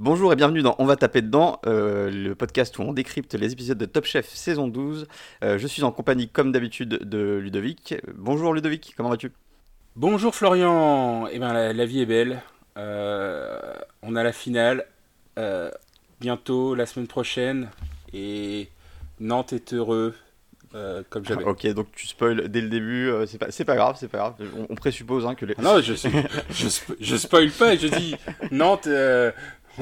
Bonjour et bienvenue dans On va taper dedans, euh, le podcast où on décrypte les épisodes de Top Chef saison 12. Euh, je suis en compagnie comme d'habitude de Ludovic. Bonjour Ludovic, comment vas-tu? Bonjour Florian, eh ben, la, la vie est belle. Euh, on a la finale bientôt, la semaine prochaine. Et Nantes est heureux, comme j'avais. Ok, donc tu spoil dès le début, c'est pas, grave, c'est pas grave. On, on présuppose hein, que les... Non, je, je, je spoil pas, je dis Nantes,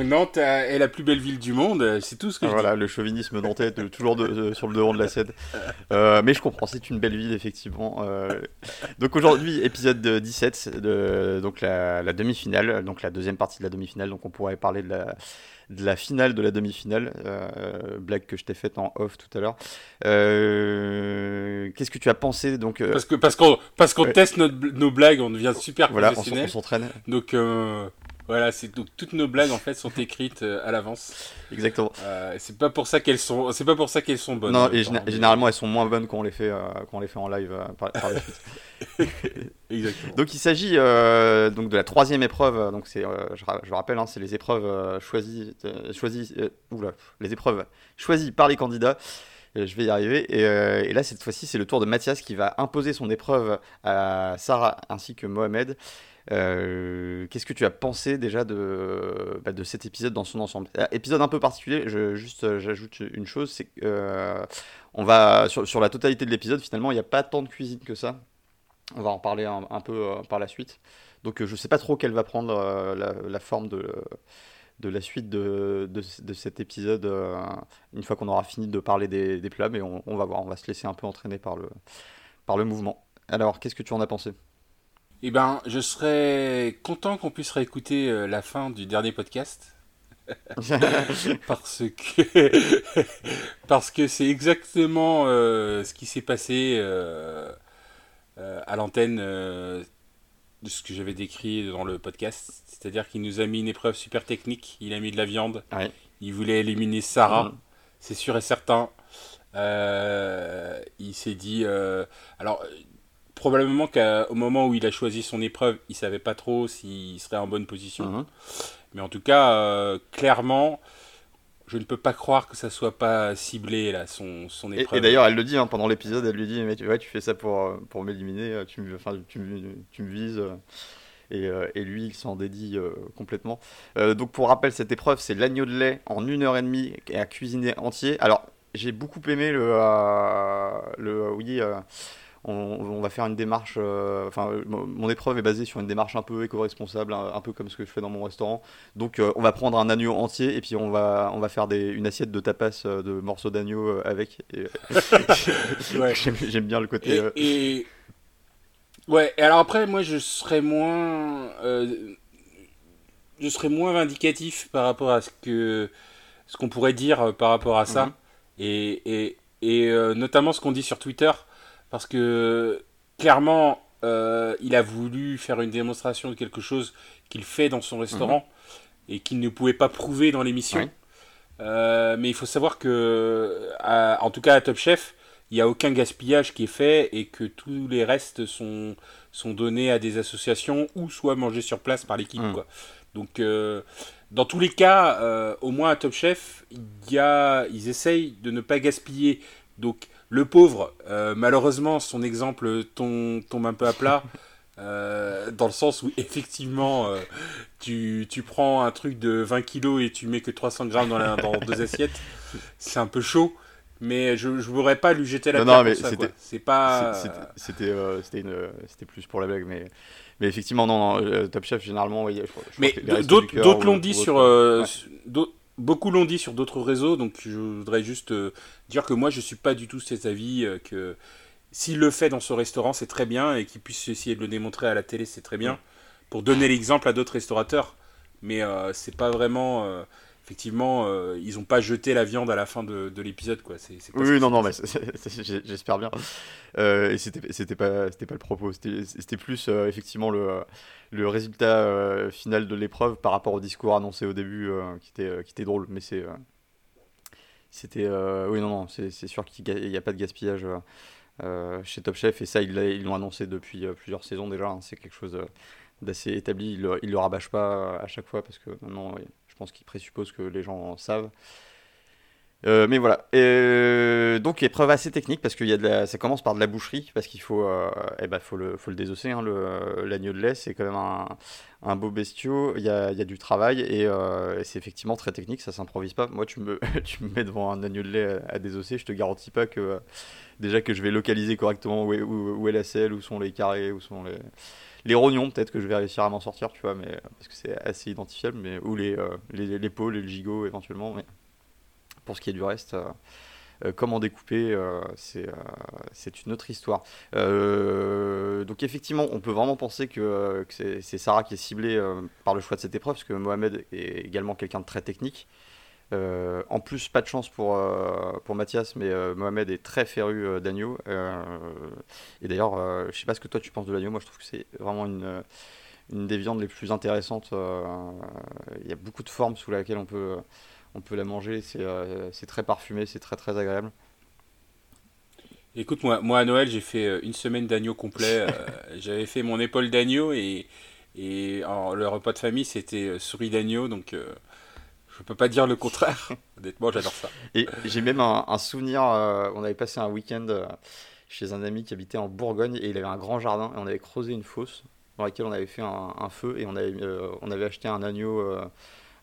Nantes est la plus belle ville du monde, c'est tout ce que je Voilà, le chauvinisme nantais de- toujours de- de- sur le devant de la scène. Euh, mais je comprends, c'est une belle ville, effectivement. Euh, donc aujourd'hui, épisode 17, de, donc la, la demi-finale, donc la deuxième partie de la demi-finale. Donc on pourrait parler de la, de la finale de la demi-finale, euh, blague que je t'ai faite en off tout à l'heure. Euh, Qu'est-ce que tu as pensé donc euh. Parce que parce qu'on parce qu'on Ouais. teste notre- nos blagues, on devient super Voilà, professionnel. on s'entraîne. Donc euh, voilà, c'est donc toutes nos blagues en fait sont écrites euh, à l'avance. Exactement. Euh, c'est pas pour ça qu'elles sont, c'est pas pour ça qu'elles sont bonnes. non, et généralement elles sont moins bonnes quand on les fait, euh, quand on les fait en live euh, par, par la suite. Exactement. Donc il s'agit donc de la troisième épreuve. Donc c'est, je, je rappelle, hein, c'est les épreuves choisies, choisies, oula, les épreuves choisies par les candidats. Je vais y arriver. Et, euh, et là cette fois-ci, c'est le tour de Mathias qui va imposer son épreuve à Sarah ainsi que Mohamed. Euh, Qu'est-ce que tu as pensé déjà de, bah, de cet épisode dans son ensemble? Euh, Épisode un peu particulier. Je, juste, euh, j'ajoute une chose, c'est euh, sur, sur la totalité de l'épisode. Finalement, il n'y a pas tant de cuisine que ça. On va en parler un, peu par la suite. Donc je sais pas trop quelle va prendre la, forme de, de la suite de, de, cet épisode une fois qu'on aura fini de parler des, des plats, mais on, on va voir, on va se laisser un peu entraîner par le, par le mouvement. Alors, qu'est-ce que tu en as pensé? Eh ben, je serais content qu'on puisse réécouter euh, la fin du dernier podcast. parce que parce que c'est exactement euh, ce qui s'est passé euh, euh, à l'antenne de ce que j'avais décrit dans le podcast. C'est-à-dire qu'il nous a mis une épreuve super technique. Il a mis de la viande. Ouais. Il voulait éliminer Sarah. Mhm. C'est sûr et certain. Il s'est dit. alors, probablement qu'au moment où il a choisi son épreuve, il savait pas trop s'il serait en bonne position. Mhm. Mais en tout cas, euh, clairement, je ne peux pas croire que ça soit pas ciblé là, son, son épreuve. et d'ailleurs, elle le dit hein, pendant l'épisode, elle lui dit mais tu, ouais, tu fais ça pour, euh, pour m'éliminer, euh, tu, me- enfin, tu, me- tu me vises. Et, euh, et lui, il s'en dédie euh, complètement. Donc, pour rappel, cette épreuve, c'est l'agneau de lait en une heure et demie et à cuisiner entier. Alors, j'ai beaucoup aimé le. le oui, on, on va faire une démarche. euh, Enfin, euh, mon épreuve est basée sur une démarche un peu éco-responsable, un, un peu comme ce que je fais dans mon restaurant. Donc, euh, on va prendre un agneau entier et puis on va, on va faire des, une assiette de tapas de morceaux d'agneau avec. Ouais. J'aime bien le côté. Et, et- ouais. Et alors après, moi, je serais moins, euh, je serais moins vindicatif par rapport à ce que, ce qu'on pourrait dire par rapport à ça, Mhm. et et, et euh, notamment ce qu'on dit sur Twitter, parce que clairement, euh, il a voulu faire une démonstration de quelque chose qu'il fait dans son restaurant et qu'il ne pouvait pas prouver dans l'émission. Euh, mais il faut savoir que, à- en tout cas à Top Chef, il n'y a aucun gaspillage qui est fait et que tous les restes sont, sont donnés à des associations ou soit mangés sur place par l'équipe. Quoi. Donc, euh, dans tous les cas, euh, au moins à Top Chef, y a, ils essayent de ne pas gaspiller. Donc, le pauvre, euh, malheureusement, son exemple tombe, tombe un peu à plat. euh, dans le sens où effectivement euh, tu, tu prends un truc de 20 kilos et tu mets que 300 grammes dans, la- dans deux assiettes c'est un peu chaud mais je ne voudrais pas lui jeter la Non, pierre non, mais c'est pas c'était- euh, c'était plus pour la blague, mais, mais effectivement, non, non, Top Chef, généralement, oui, je, je Mais d'autres l'ont dit sur. ouais. Beaucoup l'ont dit sur d'autres réseaux, donc je voudrais juste euh, dire que moi je suis pas du tout cet avis euh, que s'il le fait dans ce restaurant c'est très bien et qu'il puisse essayer de le démontrer à la télé c'est très bien pour donner l'exemple à d'autres restaurateurs. Mais euh, c'est pas vraiment. euh, effectivement, euh, ils ont pas jeté la viande à la fin de, de l'épisode quoi. C'est, c'est pas Oui, non, non, mais j'espère bien. Euh, et c'était c'était pas, c'était pas le propos, c'était c'était plus euh, effectivement le, le résultat final de l'épreuve par rapport au discours annoncé au début qui, était, qui était drôle. Mais c'est. c'était. oui, non, non, c'est c'est sûr qu'il n'y a pas de gaspillage chez Top Chef et ça, ils ils l'ont annoncé depuis plusieurs saisons déjà. hein, c'est quelque chose. d'assez établi. Il ne le rabâche pas à chaque fois parce que je pense qu'il présuppose que les gens savent. Euh, mais voilà. Et, donc épreuve assez technique parce que ça commence par de la boucherie parce qu'il faut, euh, eh ben, faut, le, faut le désosser. Hein, l'agneau de lait, c'est quand même un, un beau bestiau. Il y a, y a, du travail et, euh, et c'est effectivement très technique. Ça s'improvise pas. Moi, tu me, tu me mets devant un agneau de lait à, désosser. Je te garantis pas que déjà que je vais localiser correctement où est, où, est la selle, où sont les carrés, où sont les les rognons peut-être que je vais réussir à m'en sortir tu vois mais parce que c'est assez identifiable mais ou les l'épaule et le gigot éventuellement mais pour ce qui est du reste, euh, euh, comment découper, euh, c'est une autre histoire. donc effectivement, on peut vraiment penser que, c'est Sarah qui est ciblée par le choix de cette épreuve, parce que Mohamed est également quelqu'un de très technique. En plus, pas de chance pour, pour Mathias, mais Mohamed est très féru d'agneau. et d'ailleurs, je sais pas ce que toi tu penses de l'agneau, moi je trouve que c'est vraiment une, une des viandes les plus intéressantes. Il y a beaucoup de formes sous lesquelles on peut on peut la manger, euh, c'est très parfumé, c'est très très agréable. Écoute, moi, moi à Noël, j'ai fait euh, une semaine d'agneau complet. Euh, j'avais fait mon épaule d'agneau et, et le repas de famille, c'était souris d'agneau. Donc, je peux pas dire le contraire. Honnêtement, j'adore ça. Et j'ai même un, souvenir. on avait passé un week-end chez un ami qui habitait en Bourgogne et il avait un grand jardin et on avait creusé une fosse dans laquelle on avait fait un, feu et on avait, on avait acheté un agneau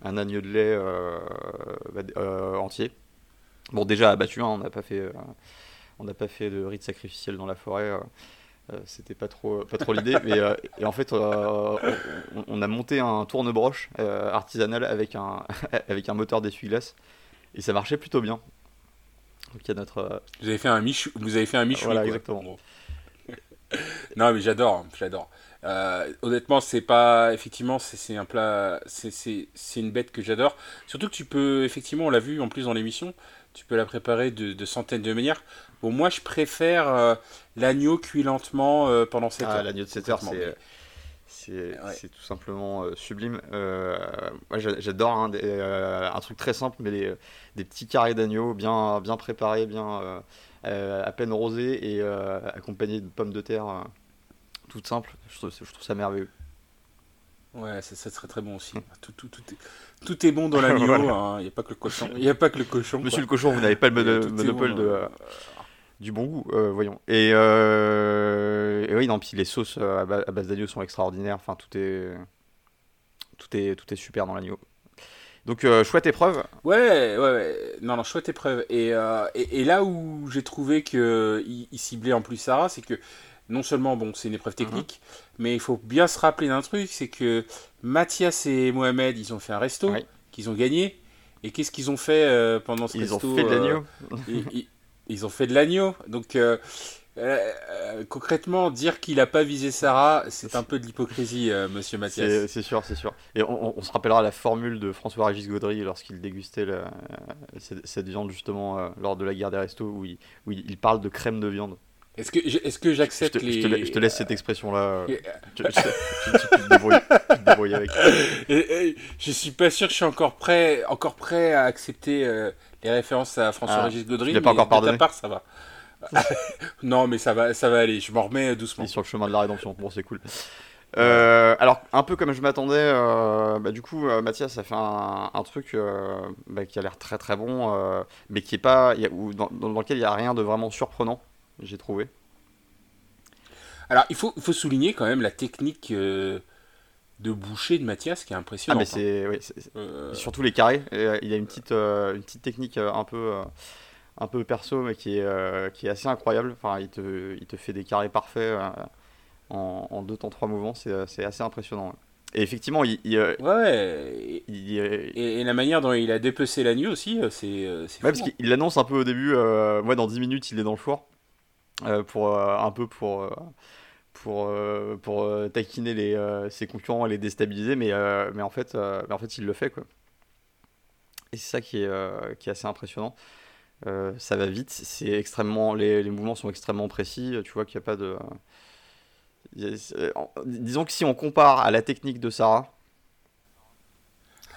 un agneau de lait euh, bah, euh, entier. Bon, déjà abattu, hein, on n'a pas fait, euh, on n'a pas fait de rite sacrificiel dans la forêt. C'était pas trop, pas trop l'idée. mais et en fait, on, a monté un tourne-broche artisanal avec un, avec un moteur d'essuie-glace et ça marchait plutôt bien. Donc il y a notre. Vous avez fait un michou. Vous avez fait un michou. Voilà, exactement. non, mais j'adore, j'adore. Euh, honnêtement, c'est pas. Effectivement, c'est un plat. C'est une bête que j'adore. Surtout que tu peux. Effectivement, on l'a vu en plus dans l'émission. Tu peux la préparer de, centaines de manières. Bon, moi, je préfère euh, l'agneau cuit lentement euh, pendant 7 ah, heures. L'agneau de 7 heures, c'est. C'est tout simplement sublime. moi, j'adore hein, un truc très simple, mais des petits carrés d'agneau bien, bien préparés, bien à peine rosés et accompagnés de pommes de terre toute simple. Je trouve, je trouve ça merveilleux. Ouais, ça, serait très bon aussi. Tout, tout, tout, est, tout est bon dans l'agneau, hein. il n'y a pas que le cochon. Il a pas que le cochon. Monsieur le cochon, vous n'avez pas le monopole de, euh, du bon goût, euh, voyons. Et, euh, et, oui, non, puis les sauces à, base d'agneau sont extraordinaires. Enfin, tout est, tout est, tout est super dans l'agneau. Donc, chouette épreuve. Ouais, ouais, ouais, Non, non, chouette épreuve. Et, et, et là où j'ai trouvé qu'il il ciblait en plus Sarah, c'est que non seulement, bon, c'est une épreuve technique, mhm. mais il faut bien se rappeler d'un truc, c'est que Mathias et Mohamed, ils ont fait un resto, qu'ils ont gagné. Et qu'est-ce qu'ils ont fait euh, pendant ce resto Ils ont fait de l'agneau. Euh, ils, ont fait de l'agneau. Donc, euh, concrètement, dire qu'il n'a pas visé Sarah, c'est un peu de l'hypocrisie, monsieur Mathias. C'est sûr, c'est sûr. Et on, se rappellera la formule de François-Régis Gaudry lorsqu'il dégustait cette, viande, justement, lors de la guerre des restos, où où il parle de crème de viande. Est-ce que, j'accepte les... Je te, laisse cette expression-là. tu, te débrouilles, avec. Et, je suis pas sûr que je suis encore prêt, encore prêt à accepter euh, les références à François-Régis ah, Gaudry. Tu pas encore pardonné. Part, ça va. non, mais ça va, ça va aller. Je m'en remets doucement. sur le chemin de la rédemption. Bon, c'est cool. Euh, alors, un peu comme je m'attendais, euh, bah, du coup, Mathias a fait un, truc bah, qui a l'air très très bon, mais qui est pas, dans, dans, lequel il n'y a rien de vraiment surprenant j'ai trouvé. Alors, il faut, il faut souligner quand même la technique euh, de boucher de Mathias qui est impressionnante. Ah, mais c'est, euh, surtout les carrés. Euh, il a une petite, une petite technique un peu, un peu perso, mais qui est, qui est assez incroyable. Enfin, il te, il te fait des carrés parfaits en, en, deux temps, trois mouvements. C'est, assez impressionnant. Et effectivement, il. ouais, et, la manière dont il a dépecé la nuit aussi, c'est. ouais, parce hein. qu'il l'annonce un peu au début. moi, dans 10 minutes, il est dans le four. Euh, pour euh, un peu pour euh, pour, pour taquiner les, ses concurrents et les déstabiliser, mais, mais, en fait, mais en fait, il le fait. Quoi. Et c'est ça qui est, qui est assez impressionnant. ça va vite, c'est extrêmement, les, les, mouvements sont extrêmement précis. Tu vois qu'il n'y a pas de. Disons que si on compare à la technique de Sarah,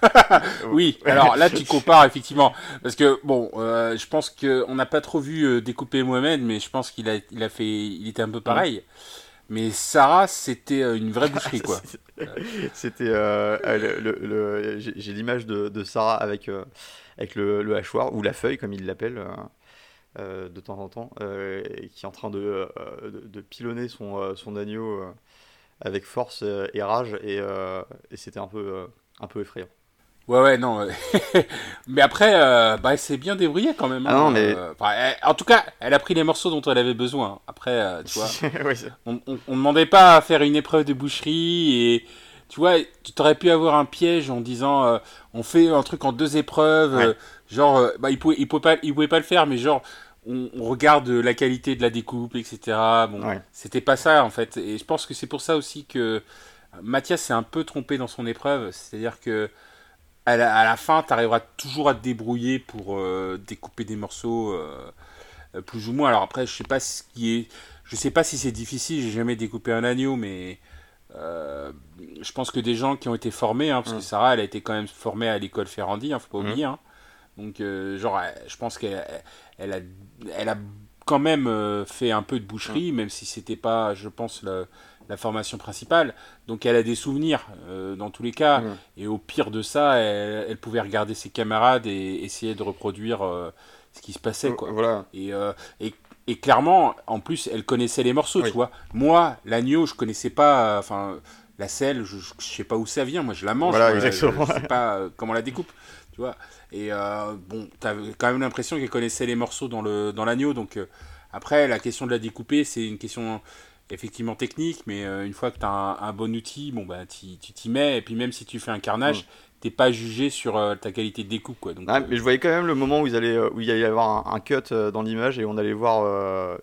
oui, alors là tu compares effectivement, parce que bon, euh, je pense qu'on n'a pas trop vu euh, découper Mohamed, mais je pense qu'il a, il a fait, il était un peu pareil. Mais Sarah, c'était une vraie boucherie, quoi. c'était. le, J'ai l'image de, de, Sarah avec, avec le, hachoir, ou la feuille, comme il l'appelle. de temps en temps, qui est en train de, de, de pilonner son, son agneau avec force et rage, et, et c'était un peu, un peu effrayant. Ouais, ouais, non. mais après, euh, bah, elle s'est bien débrouillée quand même. Ah non, hein, mais... Euh, en tout cas, elle a pris les morceaux dont elle avait besoin. Après, euh, tu vois, on, ne demandait pas à faire une épreuve de boucherie et tu vois, tu aurais pu avoir un piège en disant on fait un truc en deux épreuves, genre, bah, il pouvait, il pouvait pas, il pouvait pas le faire, mais genre, on, regarde la qualité de la découpe, etc. Bon, c'était pas ça en fait, et je pense que c'est pour ça aussi que Mathias s'est un peu trompé dans son épreuve, c'est-à-dire que à la, fin, tu arriveras toujours à te débrouiller pour euh, découper des morceaux euh, plus ou moins. Alors après, je sais pas ce qui est, je sais pas si c'est difficile. J'ai jamais découpé un agneau, mais euh, je pense que des gens qui ont été formés, hein, parce que mm. Sarah, elle a été quand même formée à l'école Ferrandi, hein, faut pas mm. oublier. Hein. Donc, genre, je pense qu'elle elle a, elle a quand même fait un peu de boucherie, mm. même si c'était pas, je pense, le, la formation principale. Donc elle a des souvenirs euh, dans tous les cas. Mmh. Et au pire de ça, elle, pouvait regarder ses camarades et essayer de reproduire euh, ce qui se passait. Quoi. Voilà. Et, euh, et, et, clairement, en plus, elle connaissait les morceaux, tu vois. Moi, l'agneau, je connaissais pas. Enfin, la selle, je, je, sais pas où ça vient. Moi, je la mange. Voilà, exactement. Je, sais pas comment on la découpe. Tu vois. Et bon, tu as quand même l'impression qu'elle connaissait les morceaux dans l'agneau. Dans donc après, la question de la découper, c'est une question effectivement technique, mais euh, une fois que tu as un, bon outil, bon, bah, tu t'y mets, et puis même si tu fais un carnage, t'es pas jugé sur euh, ta qualité de découpe. Quoi. Donc, ah, mais je voyais quand même le moment où, ils allaient, où il allait y avoir un, cut euh, dans l'image et on allait voir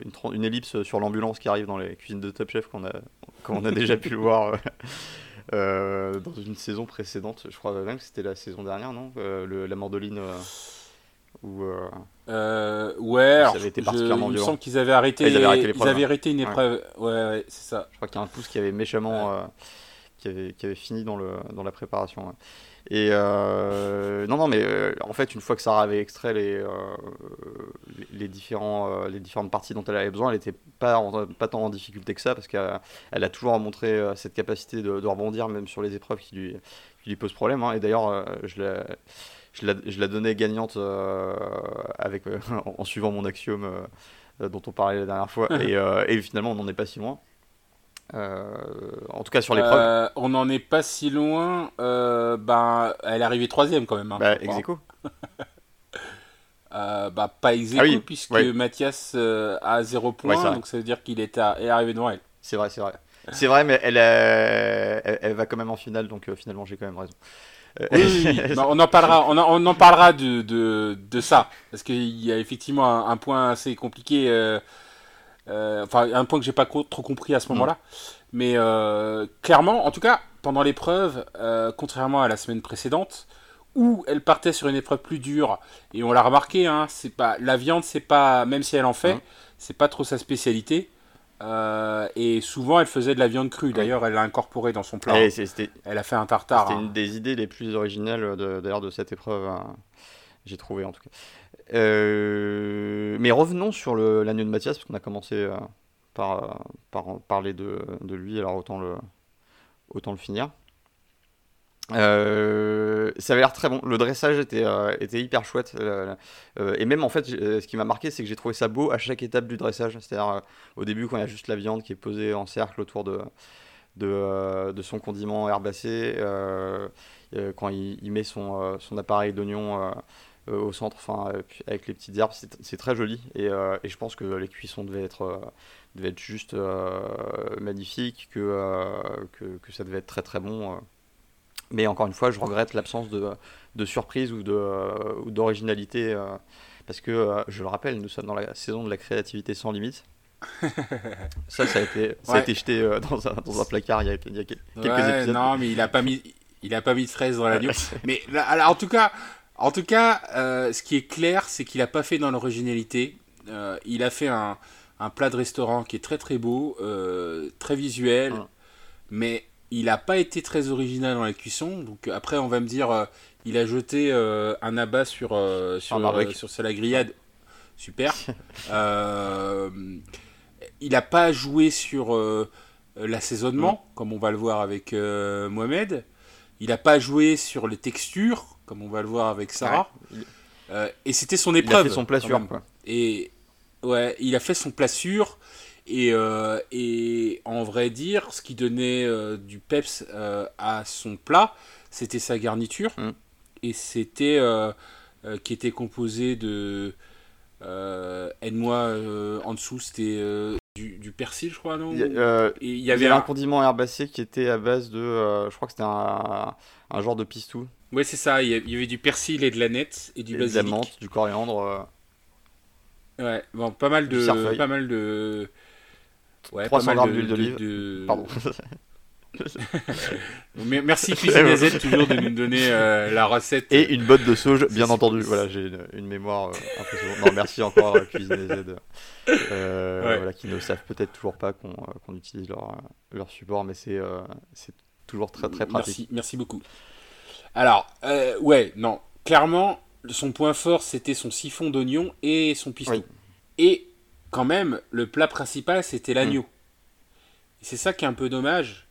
une, une, ellipse sur l'ambulance qui arrive dans les cuisines de Top Chef, qu'on a, comme on a déjà pu le voir. dans une saison précédente, je crois même que c'était la saison dernière, non? La Mordoline euh, euh, ouais, ça avait été particulièrement je, Il me semble qu'ils avaient arrêté, ils avaient arrêté, ils avaient arrêté une épreuve. Ouais, ouais, c'est ça. Je crois qu'il y a un pouce qui avait méchamment, euh, qui, avait, qui avait fini dans, le, dans la préparation. Et non, non, mais en fait, une fois que Sarah avait extrait les, les, différents, les différentes parties dont elle avait besoin, elle n'était pas, pas tant en difficulté que ça, parce qu'elle a toujours montré cette capacité de, de, rebondir, même sur les épreuves qui lui, qui lui posent problème. Hein. Et d'ailleurs, je l'ai je la, je la donnais gagnante euh, avec, euh, en suivant mon axiome euh, dont on parlait la dernière fois. et, et, finalement, on n'en est pas si loin. en tout cas sur l'épreuve. on n'en est pas si loin. ben, elle est arrivée troisième quand même. Hein, bah, ex aequo. bah, pas ex ah puisque Mathias a 0 points, donc ça veut dire qu'il est, est, arrivé devant elle. C'est vrai, c'est vrai. C'est vrai, mais elle, elle, elle, va quand même en finale, donc finalement j'ai quand même raison. Oui, bah, on en parlera, on en, on parlera de, de, de, ça, parce qu'il y a effectivement un, point assez compliqué, euh, euh, enfin un point que j'ai pas trop compris à ce moment-là, mm. mais euh, clairement, en tout cas, pendant l'épreuve, contrairement à la semaine précédente, où elle partait sur une épreuve plus dure, et on l'a remarqué, hein, c'est pas la viande, c'est pas, même si elle en fait, mm. c'est pas trop sa spécialité. Euh, et souvent, elle faisait de la viande crue. D'ailleurs, elle l'a incorporé dans son plat. elle a fait un tartare. C'était une hein. des idées les plus originales d'ailleurs de, cette épreuve. Hein. J'ai trouvé en tout cas. Euh, mais revenons sur l'agneau de Mathias, parce qu'on a commencé euh, par, par, parler de, de, lui, alors autant le, autant le finir. Euh, ça avait l'air très bon. Le dressage était, euh, était hyper chouette. Euh, et même en fait, ce qui m'a marqué, c'est que j'ai trouvé ça beau à chaque étape du dressage. C'est-à-dire au début, quand il y a juste la viande qui est posée en cercle autour de, de, son condiment herbacé, quand il, met son, son appareil d'oignon au centre, enfin, avec les petites herbes, c'est très joli. Et, je pense que les cuissons devaient être, devaient être juste magnifiques, que, que, que, ça devait être très très bon. Mais encore une fois, je regrette l'absence de, de, surprise ou d'originalité. Euh, parce que, euh, je le rappelle, nous sommes dans la saison de la créativité sans limite. ça, ça a été, ça a été jeté euh, dans, un, dans, un, placard il y a, il y a quelques épisodes. Non, mais il n'a pas mis, il a pas mis de fraises dans la news. mais alors, en tout cas, en tout cas, ce qui est clair, c'est qu'il n'a pas fait dans l'originalité. il a fait un, un, plat de restaurant qui est très très beau, très visuel, mais il n'a pas été très original dans la cuisson. Donc après, on va me dire, euh, il a jeté euh, un abat sur, euh, sur, sur la grillade. Super. il n'a pas joué sur l'assaisonnement, comme on va le voir avec Mohamed. Il n'a pas joué sur les textures, comme on va le voir avec Sarah. et c'était son épreuve. Il a fait son plat sûr. Et ouais, il a fait son plat sûr. Et, et en vrai dire, ce qui donnait du peps à son plat, c'était sa garniture. Mm. Et c'était qui était composé de euh, aide-moi euh, en dessous, c'était euh, du, persil, je crois, non Il y, avait un... condiment herbacé qui était à base de. je crois que c'était un, un, genre de pistou. Ouais, c'est ça. Il y avait du persil et de la nette et du basilic. De la menthe, du coriandre. Ouais, bon, pas mal de. Pas mal de. Ouais, 300 grammes d'huile d'olive. Pardon. Merci Cuisine AZ toujours de nous donner euh, la recette. Et une botte de sauge, bien entendu. Voilà, j'ai une, mémoire euh, impressionnante. Non, merci encore euh, Cuisine AZ. voilà, qui ne savent peut-être toujours pas qu'on utilise leur, leur support, mais c'est toujours très très pratique. Merci, merci beaucoup. Alors, ouais, non, clairement, son point fort c'était son siphon d'oignon et son piston. Et quand même, le plat principal c'était l'agneau. Mm. C'est ça qui est un peu dommage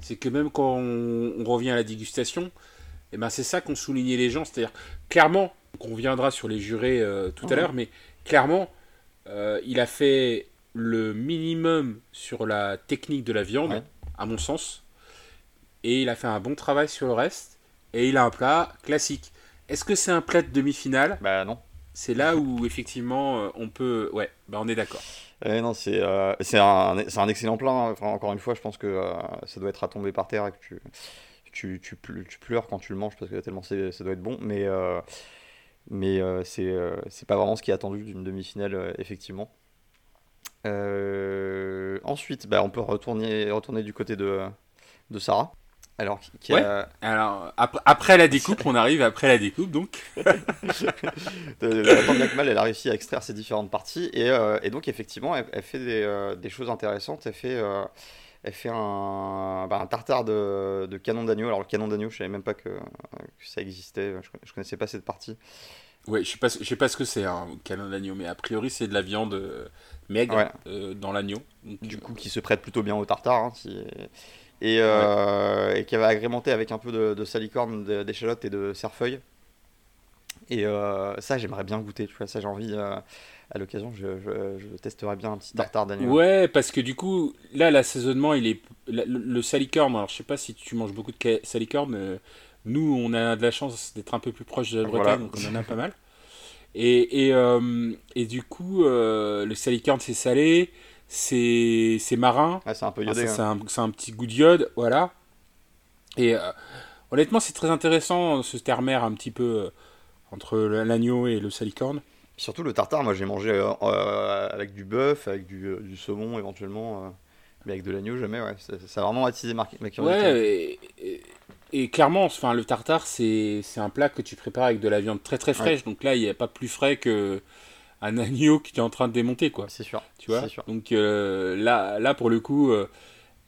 c'est que même quand on, revient à la dégustation, eh ben c'est ça qu'ont souligné les gens. C'est-à-dire, clairement, on reviendra sur les jurés euh, tout à l'heure, mais clairement, euh, il a fait le minimum sur la technique de la viande, à mon sens, et il a fait un bon travail sur le reste, et il a un plat classique. Est-ce que c'est un plat de demi-finale? Bah non. C'est là où effectivement euh, on peut. Ouais, bah on est d'accord. Non, c'est euh, un, un, excellent plan. Enfin, encore une fois, je pense que euh, ça doit être à tomber par terre et que tu, tu, tu, pleures quand tu le manges parce que tellement ça doit être bon. Mais, mais c'est c'est pas vraiment ce qui est attendu d'une demi-finale, effectivement. ensuite, bah, on peut retourner, retourner du côté de, de Sarah. Alors, qui Alors après, la découpe, on arrive après la découpe, donc. la mal, elle a réussi à extraire ces différentes parties et, euh, et donc effectivement, elle, fait des, euh, des, choses intéressantes. Elle fait, euh, elle fait un, bah, un tartare de, de canon d'agneau. Alors le canon d'agneau, je savais même pas que, que ça existait. Je, je, connaissais pas cette partie. Ouais, je sais pas, je sais pas ce que c'est un canon d'agneau, mais a priori c'est de la viande maigre dans l'agneau. Du coup, qui se prête plutôt bien au tartare. Hein, si et, euh, et qui avait agrémenté avec un peu de, salicorne, d'échalote et de cerfeuil. Et euh, ça, j'aimerais bien goûter, tu vois, ça j'ai envie, euh, à l'occasion, je, je, testerai bien un petit bah, tartare d'agneau. Ouais, parce que du coup, là, l'assaisonnement, il est. Le, salicorne, alors je sais pas si tu manges beaucoup de salicorne, nous, on a de la chance d'être un peu plus proche de la Bretagne, donc on en a pas mal. Et, et, et du coup, le salicorne, c'est salé, c'est marin. c'est un peu iodé. Hein. c'est un, petit goût d'iode, voilà. Et euh, honnêtement, c'est très intéressant ce terre-mer un petit peu euh, entre l'agneau et le salicorne. Surtout le tartare, moi j'ai mangé euh, avec du bœuf, avec du, du saumon éventuellement, mais avec de l'agneau jamais, ouais. Ça, a vraiment attisé ma, curiosité. Ouais, et, clairement, enfin, le tartare c'est un plat que tu prépares avec de la viande très très fraîche, donc là il n'y a pas plus frais que un agneau qui est en train de démonter, quoi. C'est sûr. Tu vois Donc euh, là, là, pour le coup, euh,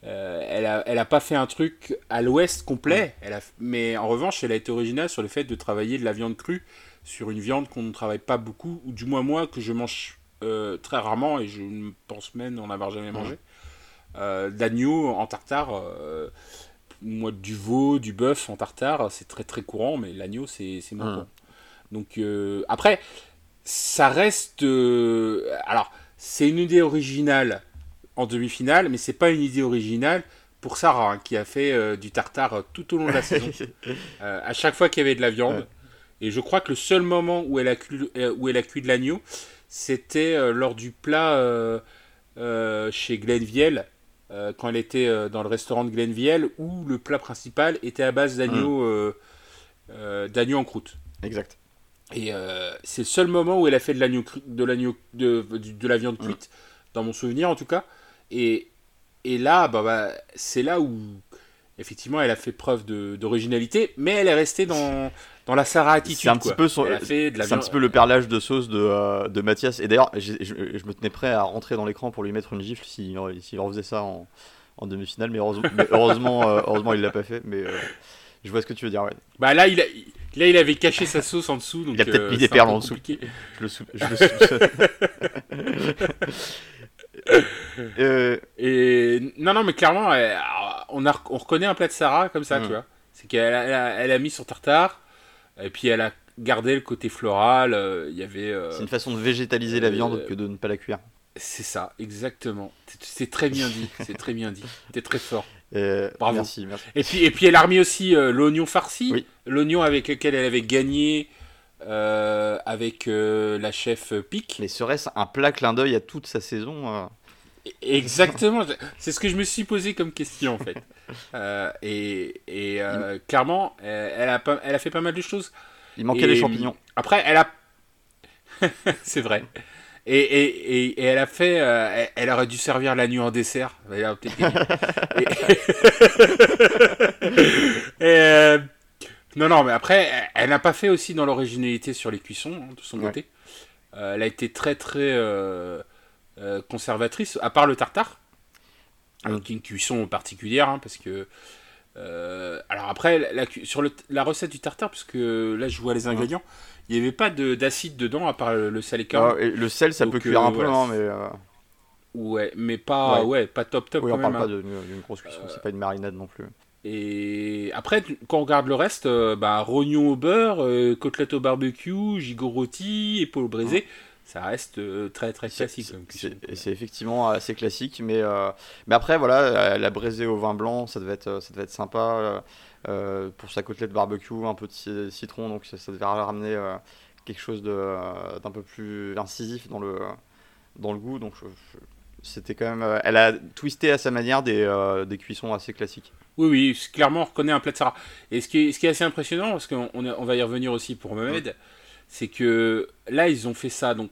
euh, elle, a, elle a pas fait un truc à l'ouest complet, elle a, mais en revanche, elle a été originale sur le fait de travailler de la viande crue sur une viande qu'on ne travaille pas beaucoup, ou du moins moi, que je mange très rarement, et je pense même n'en avoir jamais mangé. D'agneau en tartare moi du veau, du bœuf en tartare, c'est très très courant, mais l'agneau c'est moins bon. Donc après, ça reste. Euh, alors, c'est une idée originale en demi-finale, mais c'est pas une idée originale pour Sarah, hein, qui a fait euh, du tartare tout au long de la saison. Euh, à chaque fois qu'il y avait de la viande. Et je crois que le seul moment où elle a cuit, où elle a cuit de l'agneau, c'était lors du plat chez Glenviel, quand elle était dans le restaurant de Glenviel, où le plat principal était à base d'agneau mmh. d'agneau en croûte. Exact. Et euh, c'est le seul moment où elle a fait de l'agneau de l'agneau de, de, la viande cuite, dans mon souvenir en tout cas. Et, et là, bah, bah, c'est là où effectivement elle a fait preuve d'originalité, mais elle est restée dans, dans la Sarah attitude. C'est un, petit peu, un petit peu le perlage de sauce de, euh, de Mathias. Et d'ailleurs, je, me tenais prêt à rentrer dans l'écran pour lui mettre une gifle s'il si, refaisait ça en, en demi-finale, mais heureusement, heureusement, euh, heureusement, il l'a pas fait. Mais je vois ce que tu veux dire. Ouais. Bah là, il a, Là, il avait caché sa sauce en dessous. Donc, il a peut-être mis euh, des perles en dessous. Je le, sou... je le Euh, Et non, non, mais clairement, on, a, on reconnaît un plat de Sarah comme ça, tu vois. C'est qu'elle a, elle a mis son tartare, et puis elle a gardé le côté floral. Euh, il y avait. Euh, c'est une façon de végétaliser la viande que de ne pas la cuire. C'est ça, exactement. C'est très bien dit. C'est très bien dit. T'es très fort. Bravo. Merci, merci. Et puis, et puis elle a remis aussi l'oignon farci, l'oignon avec lequel elle avait gagné euh, avec euh, la chef Pic. Mais serait-ce un plat clin d'œil à toute sa saison euh Exactement, c'est ce que je me suis posé comme question en fait. et, et clairement, elle a, pas, elle a fait pas mal de choses. Il manquait les champignons. Après, elle a. c'est vrai. Et, et, et, elle a fait. elle, aurait dû servir la nuit en dessert. et, non, non, mais après, elle n'a pas fait aussi dans l'originalité sur les cuissons, hein, de son côté. Euh, elle a été très, très euh, euh, conservatrice, à part le tartare. Donc une cuisson particulière, hein, parce que. alors après, la, sur la recette du tartare, parce que là je vois les ingrédients, il n'y avait pas d'acide dedans à part le, sel et ah, le sel, ça peut cuire un peu, hein, mais. Ouais, mais pas, ouais. pas top top. Oui, on parle pas d'une grosse cuisson, c'est pas une marinade non plus. Et après, quand on regarde le reste, euh, bah, rognon au beurre, euh, côtelette au barbecue, gigot rôti, épaule brisée, ça reste euh, très très classique. C'est effectivement assez classique, mais, mais après, voilà, la braisée au vin blanc, ça devait être, ça devait être sympa. Pour sa côtelette barbecue, un peu de citron, donc ça, devait ramener quelque chose d'un peu plus incisif dans le, dans le goût. Donc c'était quand même. elle a twisté à sa manière des, des cuissons assez classiques. Oui, oui, clairement, on reconnaît un plat de Sarah. Et ce qui est, ce qui est assez impressionnant, parce qu'on on va y revenir aussi pour Mohamed, c'est que là, ils ont fait ça. Donc,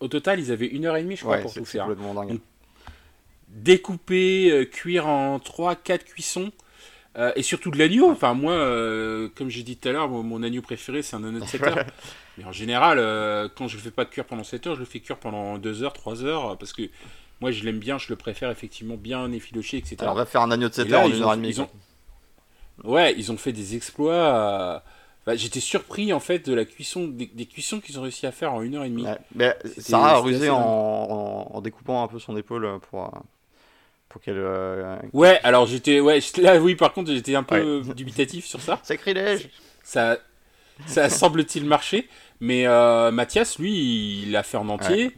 au total, ils avaient une heure et demie, je crois, pour tout faire. découper, euh, cuire en 3-4 cuissons. Euh, et surtout de l'agneau. Enfin, moi, euh, comme j'ai dit tout à l'heure, mon, agneau préféré, c'est un agneau de 7 heures. Mais en général, quand je le fais pas cuire pendant 7 heures, je le fais cuire pendant 2 heures, 3 heures. Parce que moi, je l'aime bien, je le préfère effectivement bien effiloché, etc. Alors, on va faire un agneau de 7 heures en une heure et demie. Ouais, ils ont fait des exploits. J'étais surpris en fait de la cuisson, des, cuissons qu'ils ont réussi à faire en une heure et demie. mais Sarah a rusé en, en, découpant un peu son épaule pour, pour qu'elle. Euh, ouais, alors j'étais. Ouais, là, oui, par contre, j'étais un peu dubitatif sur ça. Sacrilège Ça, ça semble-t-il marcher. Mais euh, Mathias, lui, il l'a fait en entier.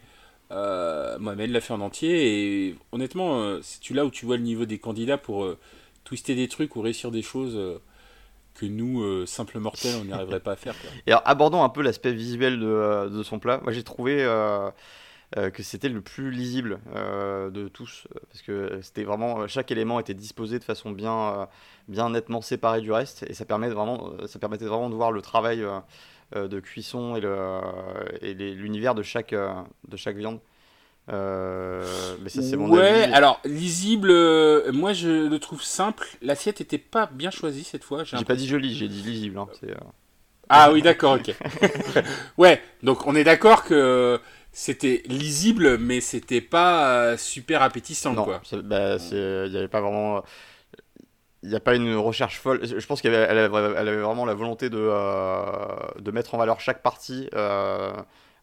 Euh, Mohamed l'a fait en entier et honnêtement, c'est là où tu vois le niveau des candidats pour euh, twister des trucs ou réussir des choses euh, que nous, simples mortels, on n'y arriverait pas à faire. Et alors, abordons un peu l'aspect visuel de, de, son plat. Moi, j'ai trouvé que c'était le plus lisible de tous parce que c'était vraiment chaque élément était disposé de façon bien, bien nettement séparée du reste et ça, permet vraiment, ça permettait vraiment de voir le travail euh, de cuisson et, le, et l'univers de chaque, euh, de chaque viande. Euh, mais ça, c'est mon ouais, alors lisible, moi je le trouve simple. L'assiette était pas bien choisie cette fois. J'ai, pas dit joli, j'ai dit lisible. Hein, ah oui, d'accord, ok. ouais, donc on est d'accord que c'était lisible, mais c'était pas super appétissant. Non, quoi. Bah, il n'y avait pas vraiment il n'y a pas une recherche folle. Je pense qu'elle avait, elle avait, vraiment la volonté de, euh, de mettre en valeur chaque partie euh,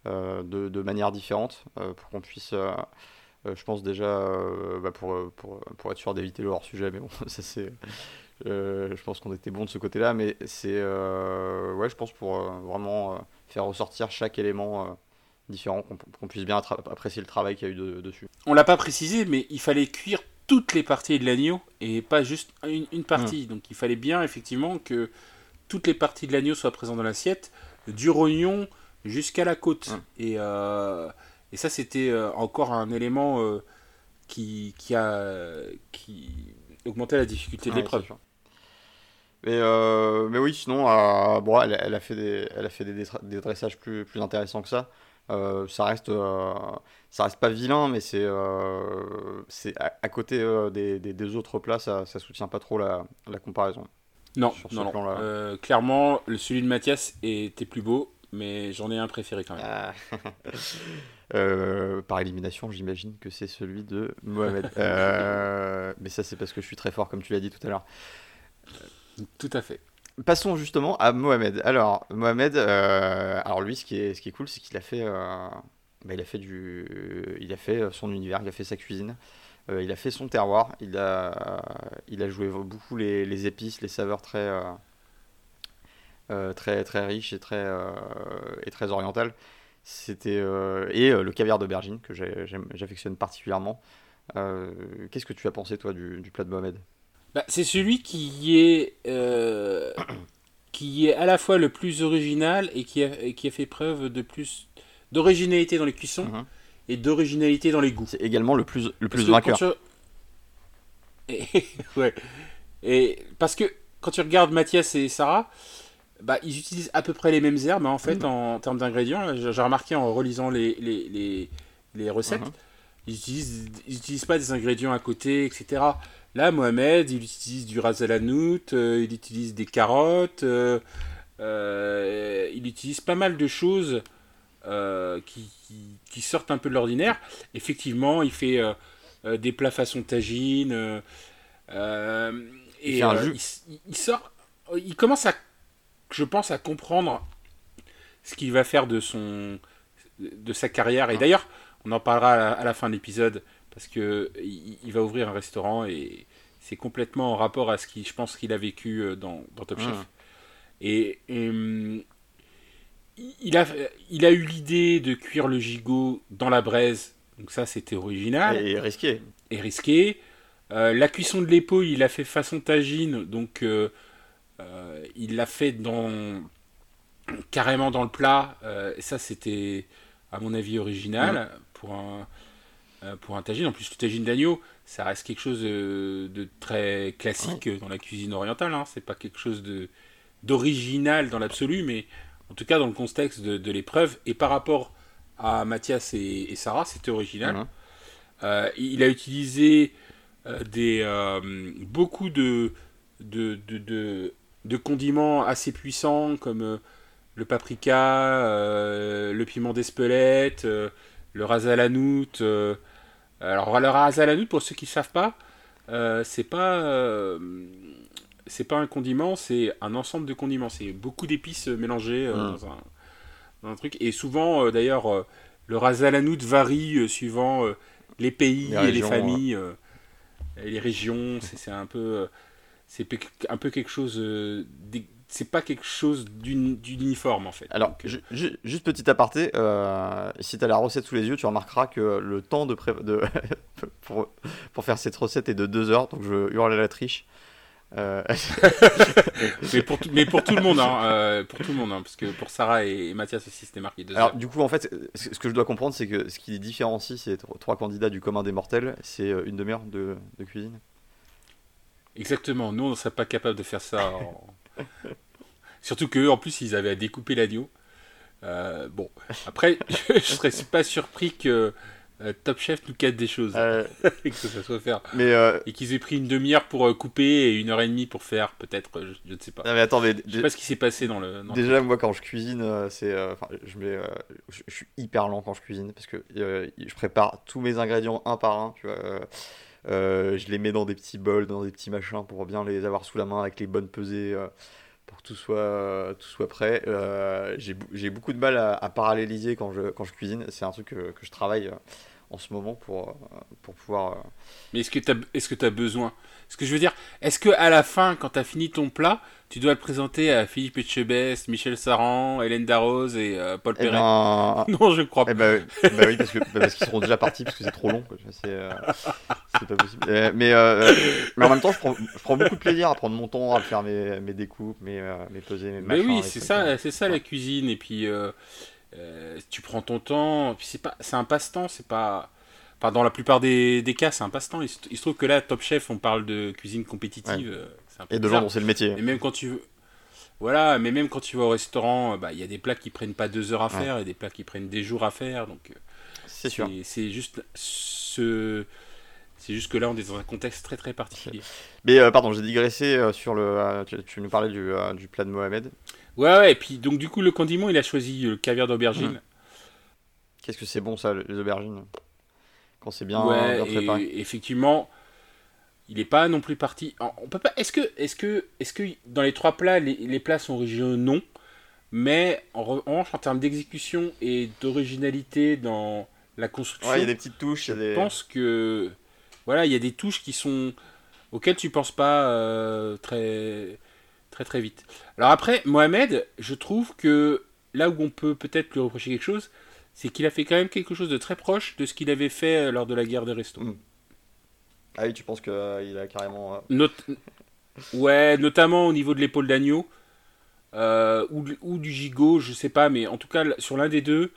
euh, de, de, manière différente pour qu'on puisse, je pense déjà, bah pour, pour, pour, être sûr d'éviter le hors-sujet, mais bon, ça c'est. je pense qu'on était bon de ce côté-là, mais c'est. ouais, je pense pour vraiment faire ressortir chaque élément différent, qu'on puisse bien apprécier le travail qu'il y a eu dessus. On l'a pas précisé, mais il fallait cuire toutes les parties de l'agneau et pas juste une, partie. Donc il fallait bien effectivement que toutes les parties de l'agneau soient présentes dans l'assiette, du rognon jusqu'à la côte. Et, euh, et, ça c'était euh, encore un élément euh, qui, qui, a qui augmentait la difficulté de l'épreuve. Mais, mais oui, sinon, bon, elle, elle, a fait des, elle a fait des, des dressages plus, plus intéressants que ça. Euh, ça reste euh, ça reste pas vilain mais c'est euh, c'est à, côté des, des, autres plats ça, ça soutient pas trop la, la comparaison. Non, non, clairement le celui de Mathias était plus beau mais j'en ai un préféré quand même. Ah. par élimination j'imagine que c'est celui de Mohamed. Mais ça c'est parce que je suis très fort comme tu l'as dit tout à l'heure. Tout à fait Passons justement à Mohamed. Alors, Mohamed, euh, alors lui, ce qui est, cool, c'est qu'il a fait, euh, bah, il, a fait du, il a fait son univers, il a fait sa cuisine, euh, il a fait son terroir, il a, il a joué beaucoup les, épices, les saveurs très, très, très riches et très, et orientales. C'était, et le caviar d'aubergine que j'affectionne particulièrement. Qu'est-ce que tu as pensé toi du plat de Mohamed? Bah, c'est celui qui est qui est à la fois le plus original et qui a, qui a fait preuve de plus d'originalité dans les cuissons mhm. et d'originalité dans les goûts. C'est également le plus, le plus vainqueur. Et, ouais. Et parce que quand tu regardes Mathias et Sarah, bah, ils utilisent à peu près les mêmes herbes, mais en fait, mhm. en, termes d'ingrédients, j'ai remarqué en relisant les, les, les, les recettes, mhm. Ils n'utilisent ils utilisent pas des ingrédients à côté, etc. Là, Mohamed, il utilise du ras euh, il utilise des carottes, euh, euh, il utilise pas mal de choses qui, qui, sortent un peu de l'ordinaire. Effectivement, il fait des plats façon tagine. et il, sort, il commence à, je pense, à comprendre ce qu'il va faire de son, de sa carrière. Et d'ailleurs, on en parlera à la fin de l'épisode parce que il, va ouvrir un restaurant et c'est complètement en rapport à ce qu'il, je pense qu'il a vécu euh, dans, Top Chef. Ah. Et, hum, il, a, il a eu l'idée de cuire le gigot dans la braise, donc ça c'était original. Et risqué. Et risqué. Euh, la cuisson de l'épaule, il l'a fait façon tagine, donc euh, il l'a fait dans carrément dans le plat. et ça c'était à mon avis original pour un euh, pour un tagine. En plus, le tagine d'agneau, ça reste quelque chose de, très classique dans la cuisine orientale. Hein. C'est pas quelque chose de d'original dans l'absolu, mais en tout cas dans le contexte de, l'épreuve. Et par rapport à Mathias et, Sarah, c'était original. Euh, il a utilisé euh, des, beaucoup de de, de, de, condiments assez puissants comme le paprika, le piment d'Espelette, le ras à la alors, le à pour ceux qui ne savent pas, euh, c'est pas. Euh, c'est pas un condiment, c'est un ensemble de condiments. C'est beaucoup d'épices mélangées euh, mmh. dans, un, truc. Et souvent, d'ailleurs, le ras à varie suivant les pays et les familles, et les régions. C'est un peu. c'est un peu quelque chose c'est pas quelque chose d'uniforme en fait. Alors, euh, juste petit aparté, euh, si tu as la recette sous les yeux, tu remarqueras que le temps de, de pour, pour, faire cette recette est de 2 heures, donc je hurle à la triche. Euh, mais, pour tout, mais pour tout le monde, hein, pour tout le monde, hein, parce que pour Sarah et, Mathias aussi c'était marqué 2 Alors, du coup, en fait, ce que je dois comprendre, c'est que ce qui les différencie, c'est trois candidats du commun des mortels, c'est une demi-heure de, de cuisine. Exactement, nous on ne serait pas capable de faire ça en, Surtout qu'eux, en plus, ils avaient à découper l'agneau. Euh, bon, après, je serais pas surpris que euh, Top Chef nous casse des choses. Euh. et que ça soit faire. Mais Et qu'ils aient pris une demi-heure pour couper et une heure et demie pour faire, peut-être, je, ne sais pas. Non, mais attends, mais je sais pas ce qui s'est passé dans le. déjà, moi, quand je cuisine, c'est. je, mets, je, suis hyper lent quand je cuisine parce que je prépare tous mes ingrédients un par un, tu vois. je les mets dans des petits bols, dans des petits machins pour bien les avoir sous la main avec les bonnes pesées tout soit, tout soit prêt. Euh, j'ai beaucoup de mal à, paralléliser quand je, quand je cuisine. C'est un truc que, que, je travaille euh, en ce moment pour, euh, pour pouvoir. Mais est-ce que tu as, as besoin? Ce que je veux dire, est-ce que à la fin, quand tu as fini ton plat, tu dois le présenter à Philippe Etchebest, Michel Saran, Hélène Darroze et euh, Paul eh Perret? Ben, non, je crois eh ben, bah oui, parce, que, bah parce qu'ils seront déjà partis, parce que c'est trop long. C'est euh, pas possible. Euh, mais, mais en même temps, je prends, je prends, beaucoup de plaisir à prendre mon temps, à faire mes, mes découpes, mes, mes pesées, mes machins. Mais oui, c'est ça, c'est ça la cuisine. Et puis, tu prends ton temps. Puis c'est un passe-temps, c'est pas. Enfin, dans la plupart des, des cas, c'est un passe-temps. Il, se trouve que là, Top Chef, on parle de cuisine compétitive et de gens dont c'est le métier. Et même quand tu voilà, mais même quand tu vas au restaurant, bah, il y a des plats qui prennent pas deux heures à faire et des plats qui prennent des jours à faire. Donc, euh, c'est sûr. C'est juste ce. C'est juste que là, on est dans un contexte très très particulier. Mais euh, pardon, j'ai digressé euh, sur le. tu, nous parlais du, du, plat de Mohamed. Ouais, ouais, et puis donc du coup, le condiment, il a choisi le caviar d'aubergine. Mmh. Qu'est-ce que c'est bon ça, les aubergines? Quand c'est bien, ouais, Et, effectivement, il n'est pas non plus parti. On peut pas. Est-ce que, est-ce que, est-ce que dans les trois plats, les, plats sont originaux? Non. Mais en revanche, en termes d'exécution et d'originalité dans la construction, il y a des petites touches. Je pense que voilà, il y a des touches qui sont auxquelles tu penses pas euh, très très très vite. Alors après, Mohamed, je trouve que là où on peut peut-être lui reprocher quelque chose, c'est qu'il a fait quand même quelque chose de très proche de ce qu'il avait fait euh, lors de la guerre des restos. Hmm. Ah oui, tu penses qu'il euh, a carrément. Ouais, notamment au niveau de l'épaule d'agneau. ou, du gigot, je sais pas, mais en tout cas, sur l'un des deux,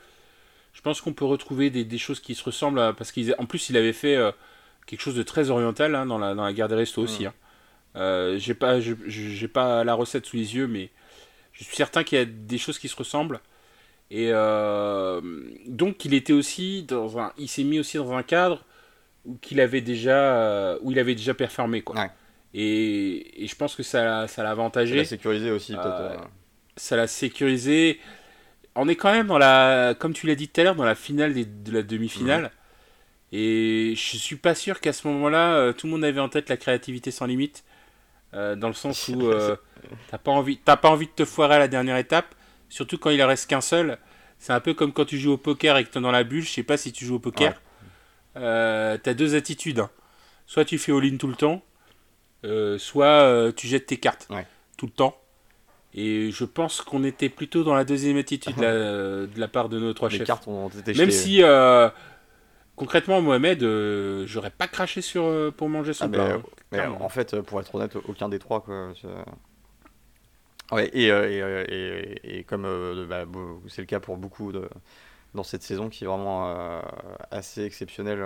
je pense qu'on peut retrouver des, choses qui se ressemblent, parce qu'en plus, il avait fait quelque chose de très oriental hein, dans, la, dans la guerre des restos aussi. Hein. Euh, j'ai pas, j'ai pas la recette sous les yeux, mais je suis certain qu'il y a des choses qui se ressemblent. Et euh, donc il était aussi dans un, il s'est mis aussi dans un cadre où qu'il avait déjà, où il avait déjà performé quoi. Et, et, je pense que ça, ça l'a avantagé. Ça l'a sécurisé aussi peut-être. Euh, ça l'a sécurisé. On est quand même dans la, comme tu l'as dit tout à l'heure, dans la finale de la demi-finale. Et je suis pas sûr qu'à ce moment-là, euh, tout le monde avait en tête la créativité sans limite. Euh, dans le sens où euh, t'as pas envie pas envie de te foirer à la dernière étape surtout quand il en reste qu'un seul. C'est un peu comme quand tu joues au poker et que es dans la bulle. Je sais pas si tu joues au poker. Tu t'as deux attitudes hein. soit tu fais all-in tout le temps soit tu jettes tes cartes tout le temps. Et je pense qu'on était plutôt dans la deuxième attitude de la part de nos trois chefs. même si concrètement, Mohamed, euh, j'aurais pas craché sur euh, pour manger son ah, plat. Hein, mais, en fait, pour être honnête, aucun des trois. Quoi, ouais, et, et, et, comme euh, bah, c'est le cas pour beaucoup dans cette saison qui est vraiment assez exceptionnelle,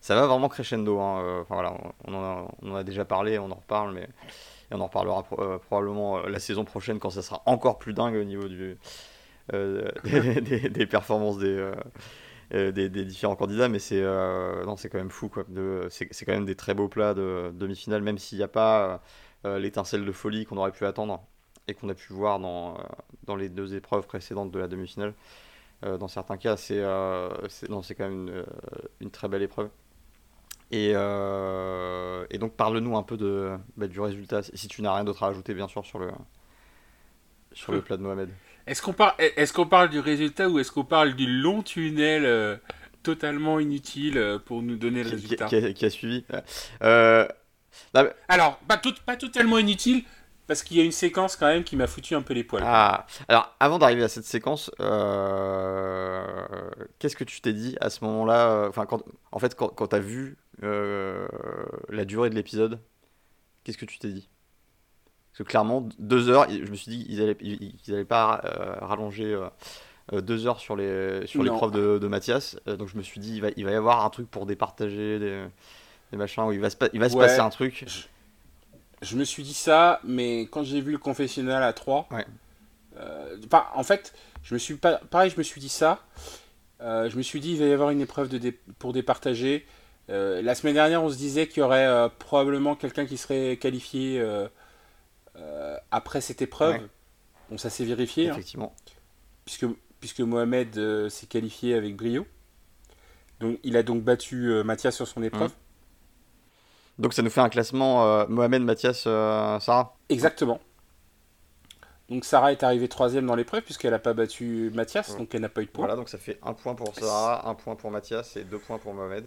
ça va vraiment crescendo. Hein, enfin, voilà, on en, a, déjà parlé, on en reparle, mais on en reparlera probablement la saison prochaine quand ça sera encore plus dingue au niveau des, performances des euh, des, différents candidats, mais c'est euh, c'est quand même fou. C'est quand même des très beaux plats de demi-finale, même s'il n'y a pas euh, l'étincelle de folie qu'on aurait pu attendre et qu'on a pu voir dans, dans les deux épreuves précédentes de la demi-finale. dans certains cas, c'est c'est quand même une, très belle épreuve. Et, et donc parle-nous un peu de, bah, du résultat, si tu n'as rien d'autre à ajouter bien sûr sur le, sur le plat de Mohamed. Est-ce qu'on parle, est qu'on parle du résultat ou est-ce qu'on parle du long tunnel euh, totalement inutile euh, pour nous donner le résultat? qui, a, suivi? Euh, Alors, pas, tout, pas totalement inutile, parce qu'il y a une séquence quand même qui m'a foutu un peu les poils. Ah, alors avant d'arriver à cette séquence, qu'est-ce que tu t'es dit à ce moment-là Enfin, en fait, quand, quand tu as vu la durée de l'épisode, qu'est-ce que tu t'es dit? Parce que clairement, deux heures, je me suis dit qu'ils ils, allaient pas euh, rallonger euh, euh, deux heures sur les sur l'épreuve de, de, Mathias. donc je me suis dit, il va, il va y avoir un truc pour départager des, des machins, où il va se, il va se passer un truc. Je, me suis dit ça, mais quand j'ai vu le confessionnal à 3, ouais. en fait, je me suis pas, pareil, je me suis dit ça. je me suis dit, il va y avoir une épreuve de pour départager. la semaine dernière, on se disait qu'il y aurait probablement quelqu'un qui serait qualifié euh, après cette épreuve, bon, ça s'est vérifié. Hein. Effectivement. puisque, puisque Mohamed euh, s'est qualifié avec brio. Donc, il a donc battu euh, Mathias sur son épreuve. Mmh. Donc ça nous fait un classement Mohamed, Mathias, Sarah Exactement. Donc Sarah est arrivée troisième dans l'épreuve puisqu'elle n'a pas battu Mathias, donc elle n'a pas eu de points. Voilà, donc ça fait un point pour Sarah, un point pour Mathias et deux points pour Mohamed.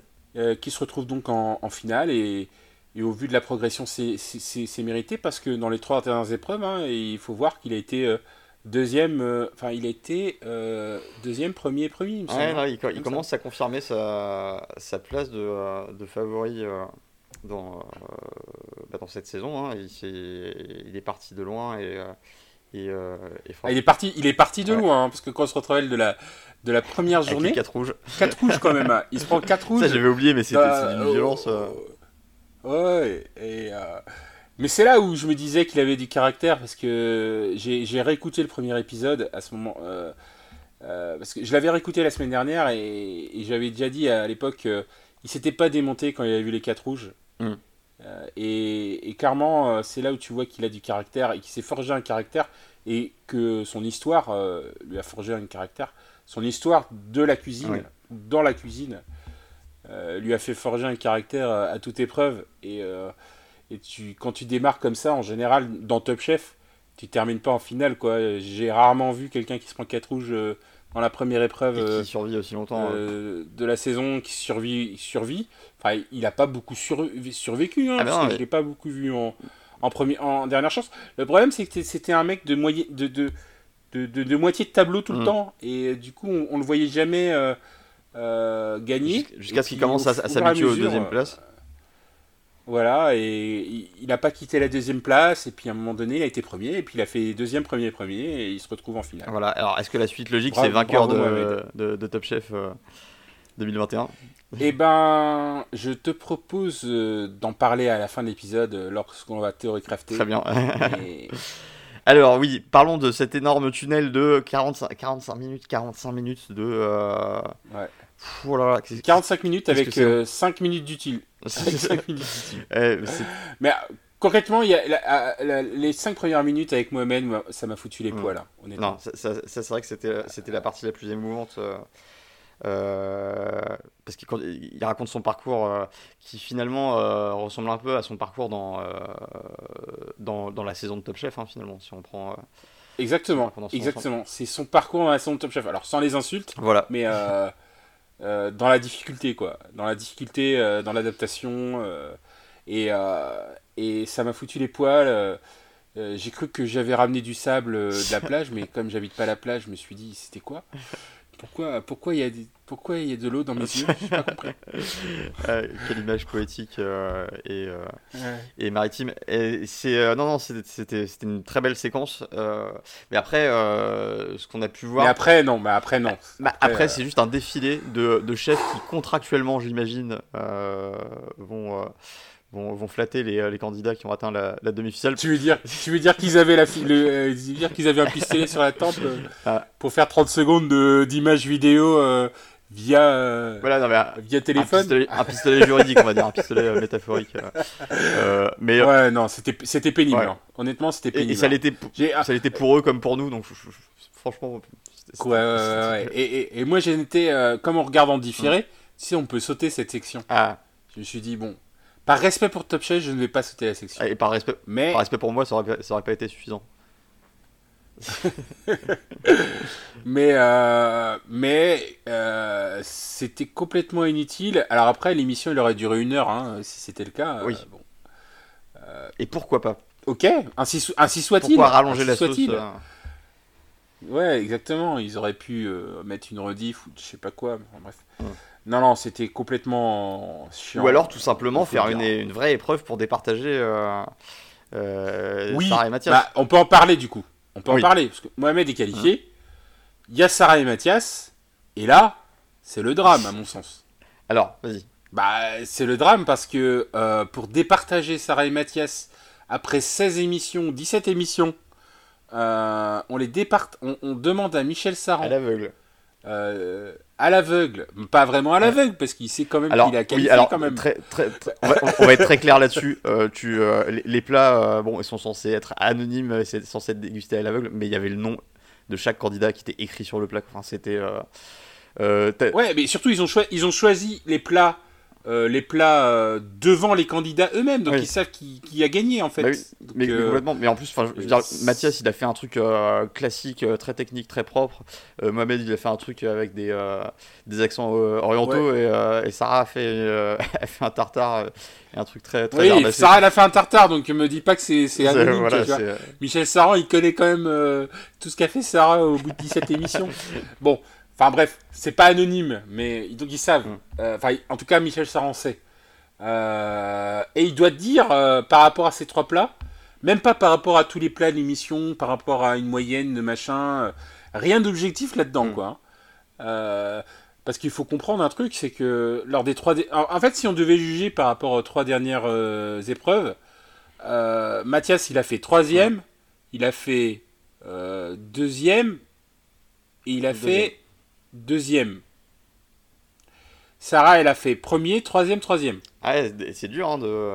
qui se retrouve donc en, en finale et et au vu de la progression, c'est mérité parce que dans les trois dernières épreuves, hein, il faut voir qu'il a été euh, deuxième, euh, enfin il a été euh, deuxième, premier, premier. Il, ouais, il, commence à confirmer sa, sa place de, de favori dans, bah, dans cette saison. Hein. Il, il, est parti de loin et, et, ah, il est parti, il est parti de loin hein, parce que quand on se retrouve de la de la première journée, 4 rouges, 4 rouges quand même. Il se prend 4 rouges. Ça j'avais oublié, mais c'était bah, une violence. Ouais, et, euh, mais c'est là où je me disais qu'il avait du caractère parce que j'ai réécouté le premier épisode à ce moment. Euh, euh, parce que je l'avais réécouté la semaine dernière et, j'avais déjà dit à l'époque qu'il s'était pas démonté quand il avait vu les 4 rouges. Mm. et, clairement, c'est là où tu vois qu'il a du caractère et qu'il s'est forgé un caractère et que son histoire lui a forgé un caractère. Son histoire de la cuisine, dans la cuisine, euh, lui a fait forger un caractère euh, à toute épreuve. Et, euh, et tu, quand tu démarres comme ça, en général, dans Top Chef, tu termines pas en finale, quoi. J'ai rarement vu quelqu'un qui se prend 4 rouges euh, dans la première épreuve Et euh, qui survit aussi longtemps. euh, de la saison, qui survit. survit. Enfin, il a pas beaucoup sur- survécu, hein, Ah, mais parce non, que mais- je l'ai pas beaucoup vu en, en, premier, en dernière chance. Le problème, c'est que c'était un mec de, moyen, de, de, de, de- de moitié de tableau tout le Mm. temps, et euh, du coup, on, on le voyait jamais euh, euh, gagner. Jusqu'- Jusqu'à ce qu'il commence au à, à s'habituer aux deuxième place. Voilà, et il- n'a pas quitté la deuxième place, et puis à un moment donné, il a été premier, et puis il a fait deuxième, premier, premier, et il se retrouve en finale. Voilà. Alors, est-ce que la suite logique, c'est vainqueur de, de, de Top Chef euh, 2021 Eh ben, je te propose euh, d'en parler à la fin de l'épisode, euh, lorsqu'on va théorie-crafter. Très bien. Et- Alors oui, parlons de cet énorme tunnel de 45, 45 minutes, 45 minutes de... Euh... Ouais. pff, oh là là, qu'est-ce- 45 minutes avec c'est 5 minutes d'utile. D'utile. Eh, Mais euh, concrètement, il y a la- la- les 5 premières minutes avec Mohamed, moi, ça m'a foutu les Mm. poils, hein, honnêtement. Non, ça, ça- ça, c'est vrai que c'était, c'était la partie la plus émouvante. euh, euh, parce qu'il il raconte son parcours euh, qui finalement euh, ressemble un peu à son parcours dans, euh, dans, dans la saison de Top Chef, hein, finalement, si on prend... euh, Exactement, exactement. C'est son parcours dans la saison de Top Chef. Alors, sans les insultes, Voilà. mais euh, dans la difficulté, quoi. Dans la difficulté, euh, dans l'adaptation. euh, et, et ça m'a foutu les poils. j'ai cru que j'avais ramené du sable de la plage, mais comme j'habite pas la plage, je me suis dit, c'était quoi? Pourquoi pourquoi il y a pourquoi il y a de l'eau dans mes yeux? J'ai pas compris. Euh, quelle image poétique euh, et, euh, et maritime. Et c'est euh, non non c'était une très belle séquence. mais après ce qu'on a pu voir. Mais après, non, mais après, non. Bah, après, après, c'est juste un défilé de, de chefs qui contractuellement, j'imagine, vont, vont vont flatter les, les candidats qui ont atteint la, la demi-finale. Tu veux dire, tu veux dire qu'ils avaient la le, euh, tu veux dire qu'ils avaient un pistolet sur la tempe euh, Ah. pour faire 30 secondes de- d'image vidéo euh, via euh, Voilà non mais via un téléphone pistolet, un pistolet juridique, on va dire, un pistolet euh, métaphorique. euh. Euh, mais Ouais, non, c'était c'était pénible. Ouais. hein. Honnêtement, c'était pénible. et ça hein. l'était ah, ça l'était pour eux comme pour nous, donc franchement. ouais, ouais. Et, et, et moi, j'étais, euh, comme on regarde en différé, tu sais, on peut sauter cette section. Ah, Je me suis dit, bon, par respect pour Top Chef, je ne vais pas sauter la section. et par respect, Mais, par respect pour moi, ça aurait, pas- ça aurait pas été suffisant. mais, euh, mais euh, c'était complètement inutile. Alors après, l'émission, il aurait duré une heure, hein, si c'était le cas. euh, Oui. bon. Et pourquoi pas? Ok, ainsi, so- ainsi soit-il. Pourquoi rallonger ainsi la sauce Ouais, exactement. Ils auraient pu mettre une rediff ou je sais pas quoi. enfin, bref. Ouais. Non, non, c'était complètement chiant. Ou alors tout simplement faire une, une vraie épreuve pour départager euh, euh, Oui, Sarah et Mathias. bah, on peut en parler du coup. On peut Oui. en parler. Parce que Mohamed est qualifié. Il y a Sarah et Mathias. Et là, c'est le drame, à mon sens. Alors, vas-y. Bah, c'est le drame parce que euh, pour départager Sarah et Mathias après 16 émissions, 17 émissions, on les départe, on, on demande à Michel Saran À l'aveugle. Euh, à l'aveugle, pas vraiment à l'aveugle parce qu'il sait quand même qu'il a oui, qualifié alors quand même. Très, très, très- on, va, on va être très clair là-dessus. Euh, tu, euh, les, les plats, bon, ils sont censés être anonymes, c'est censé être dégusté à l'aveugle, mais il y avait le nom de chaque candidat qui était écrit sur le plat. Enfin, c'était. Ouais, mais surtout ils ont, ils ont choisi les plats, euh, les plats euh, devant les candidats eux-mêmes, donc Oui. ils savent qui, qui a gagné en fait. Bah oui, Donc, mais, mais euh, complètement. Mais en plus, enfin, je veux dire, Mathias, il a fait un truc classique, très technique, très propre. Mohamed, il a fait un truc avec des, des accents orientaux. Et, et Sarah a fait, a fait un tartare et un truc très, très oui. Sarah elle a fait un tartare, donc me dis pas que c'est c'est C'est- anonyme. voilà, tu vois. c'est, Michel Saran, il connaît quand même tout ce qu'a fait Sarah au bout de 17 émissions. Bon, enfin bref, c'est pas anonyme, mais donc ils savent. Mm. Euh, Enfin, en tout cas, Michel Saran sait. Euh, et il doit dire euh, par rapport à ces trois plats, même pas par rapport à tous les plats de l'émission, par rapport à une moyenne de machin, euh, rien d'objectif là-dedans, Mm. quoi. hein. Euh, parce qu'il faut comprendre un truc, c'est que lors des trois. dé- En en fait, si on devait juger par rapport aux trois dernières épreuves, Mathias, il a fait troisième, il a fait deuxième, et il a Deuxième. fait deuxième. Sarah, elle a fait premier, troisième, troisième. ah c'est- dur hein, de.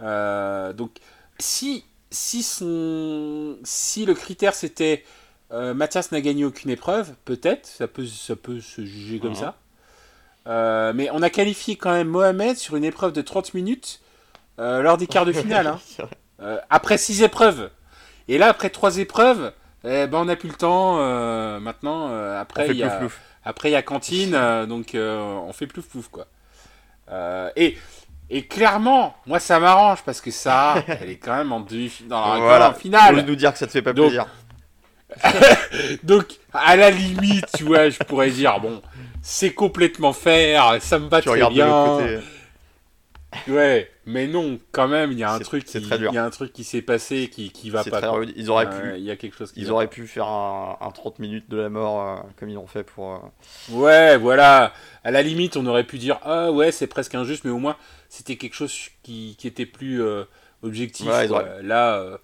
Euh, donc, si, si, son, si le critère c'était euh, Mathias n'a gagné aucune épreuve, peut-être, ça peut, ça peut se juger comme Mhm. ça. Euh, mais on a qualifié quand même Mohamed sur une épreuve de 30 minutes euh, lors des quarts de finale. hein. Après 6 épreuves. Et là, après trois épreuves, eh ben, on n'a plus le temps. euh, maintenant, euh, après, il y a, plouf après, il y a cantine, euh, donc on fait plouf plouf, quoi. Et, et clairement, moi, ça m'arrange parce que ça, elle est quand même en, demi, dans la Voilà. en finale. Ose nous dire que ça te fait pas Donc, plaisir. Donc, à la limite, tu vois, je pourrais dire, bon, c'est complètement faire, ça me va Tu très bien. l'autre côté. Ouais, mais non, quand même, il y a un truc qui, il y a un truc qui s'est passé qui, qui va pas. très. Ils auraient pu, Il y a quelque chose qui ils auraient pu faire un, un 30 minutes de la mort euh, comme ils l'ont fait pour. euh. Ouais, voilà. À la limite, on aurait pu dire, ah ouais, c'est presque injuste, mais au moins, c'était quelque chose qui, qui était plus euh, objectif. Ouais, auraient- Là,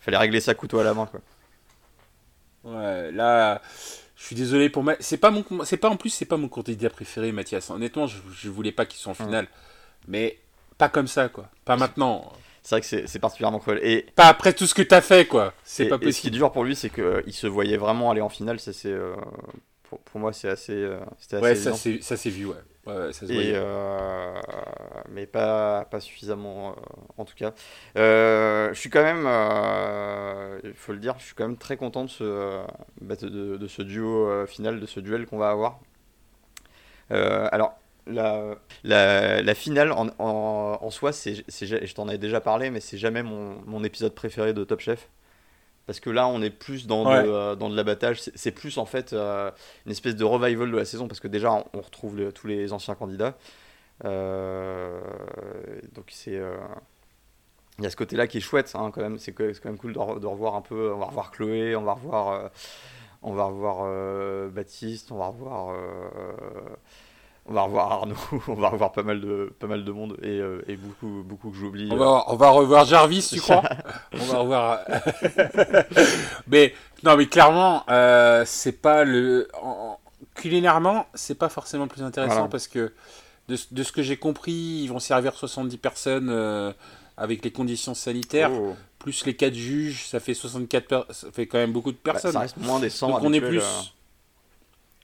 Fallait régler ça couteau à la main quoi. Ouais, là, je suis désolé pour ma... C'est pas mon, c'est pas en plus, c'est pas mon candidat préféré, Mathias. Honnêtement, je, je voulais pas qu'il soit en finale, mais pas comme ça, quoi. Pas maintenant. C'est vrai que c'est particulièrement cruel. Et, Pas après tout ce que t'as fait, quoi. C'est pas et ce qui est possible. dur pour lui, c'est qu'il se voyait vraiment aller en finale. Ça, c'est, euh, pour, pour moi, c'est assez, euh, assez Ouais, ça c'est, vu, ouais. Ouais, ouais, ça se Et, euh, mais pas, pas suffisamment euh, en tout cas. Euh, je suis quand même, euh, il faut le dire, je suis quand même très content de ce, euh, bah, de, ce duo euh, final, de ce duel qu'on va avoir. Euh, alors, la, la, la finale en, en, en soi, c'est, je t'en avais déjà parlé, mais c'est jamais mon, mon épisode préféré de Top Chef. Parce que là, on est plus dans, Ouais. de, euh, dans de l'abattage. C'est, plus en fait euh, une espèce de revival de la saison. Parce que déjà, on, on retrouve le- tous les anciens candidats. Euh, donc c'est. il y a ce côté-là qui est chouette, hein, quand même. C'est quand même cool de, re- de revoir un peu. On va revoir Chloé, on va revoir, on va revoir Baptiste, on va revoir, on va revoir Arnaud, on va revoir pas mal de, pas mal de monde et, euh, et beaucoup, beaucoup que j'oublie. On va, on va revoir Jarvis, tu crois? On va revoir. mais non, mais clairement, euh, c'est pas le. en- en- culinairement, c'est pas forcément plus intéressant Voilà. parce que de, ce- de ce que j'ai compris, ils vont servir 70 personnes euh, avec les conditions sanitaires, Oh. plus les 4 juges, ça fait 64 per- ça fait quand même beaucoup de Bah, personnes. ça reste moins des 100 Donc on est plus.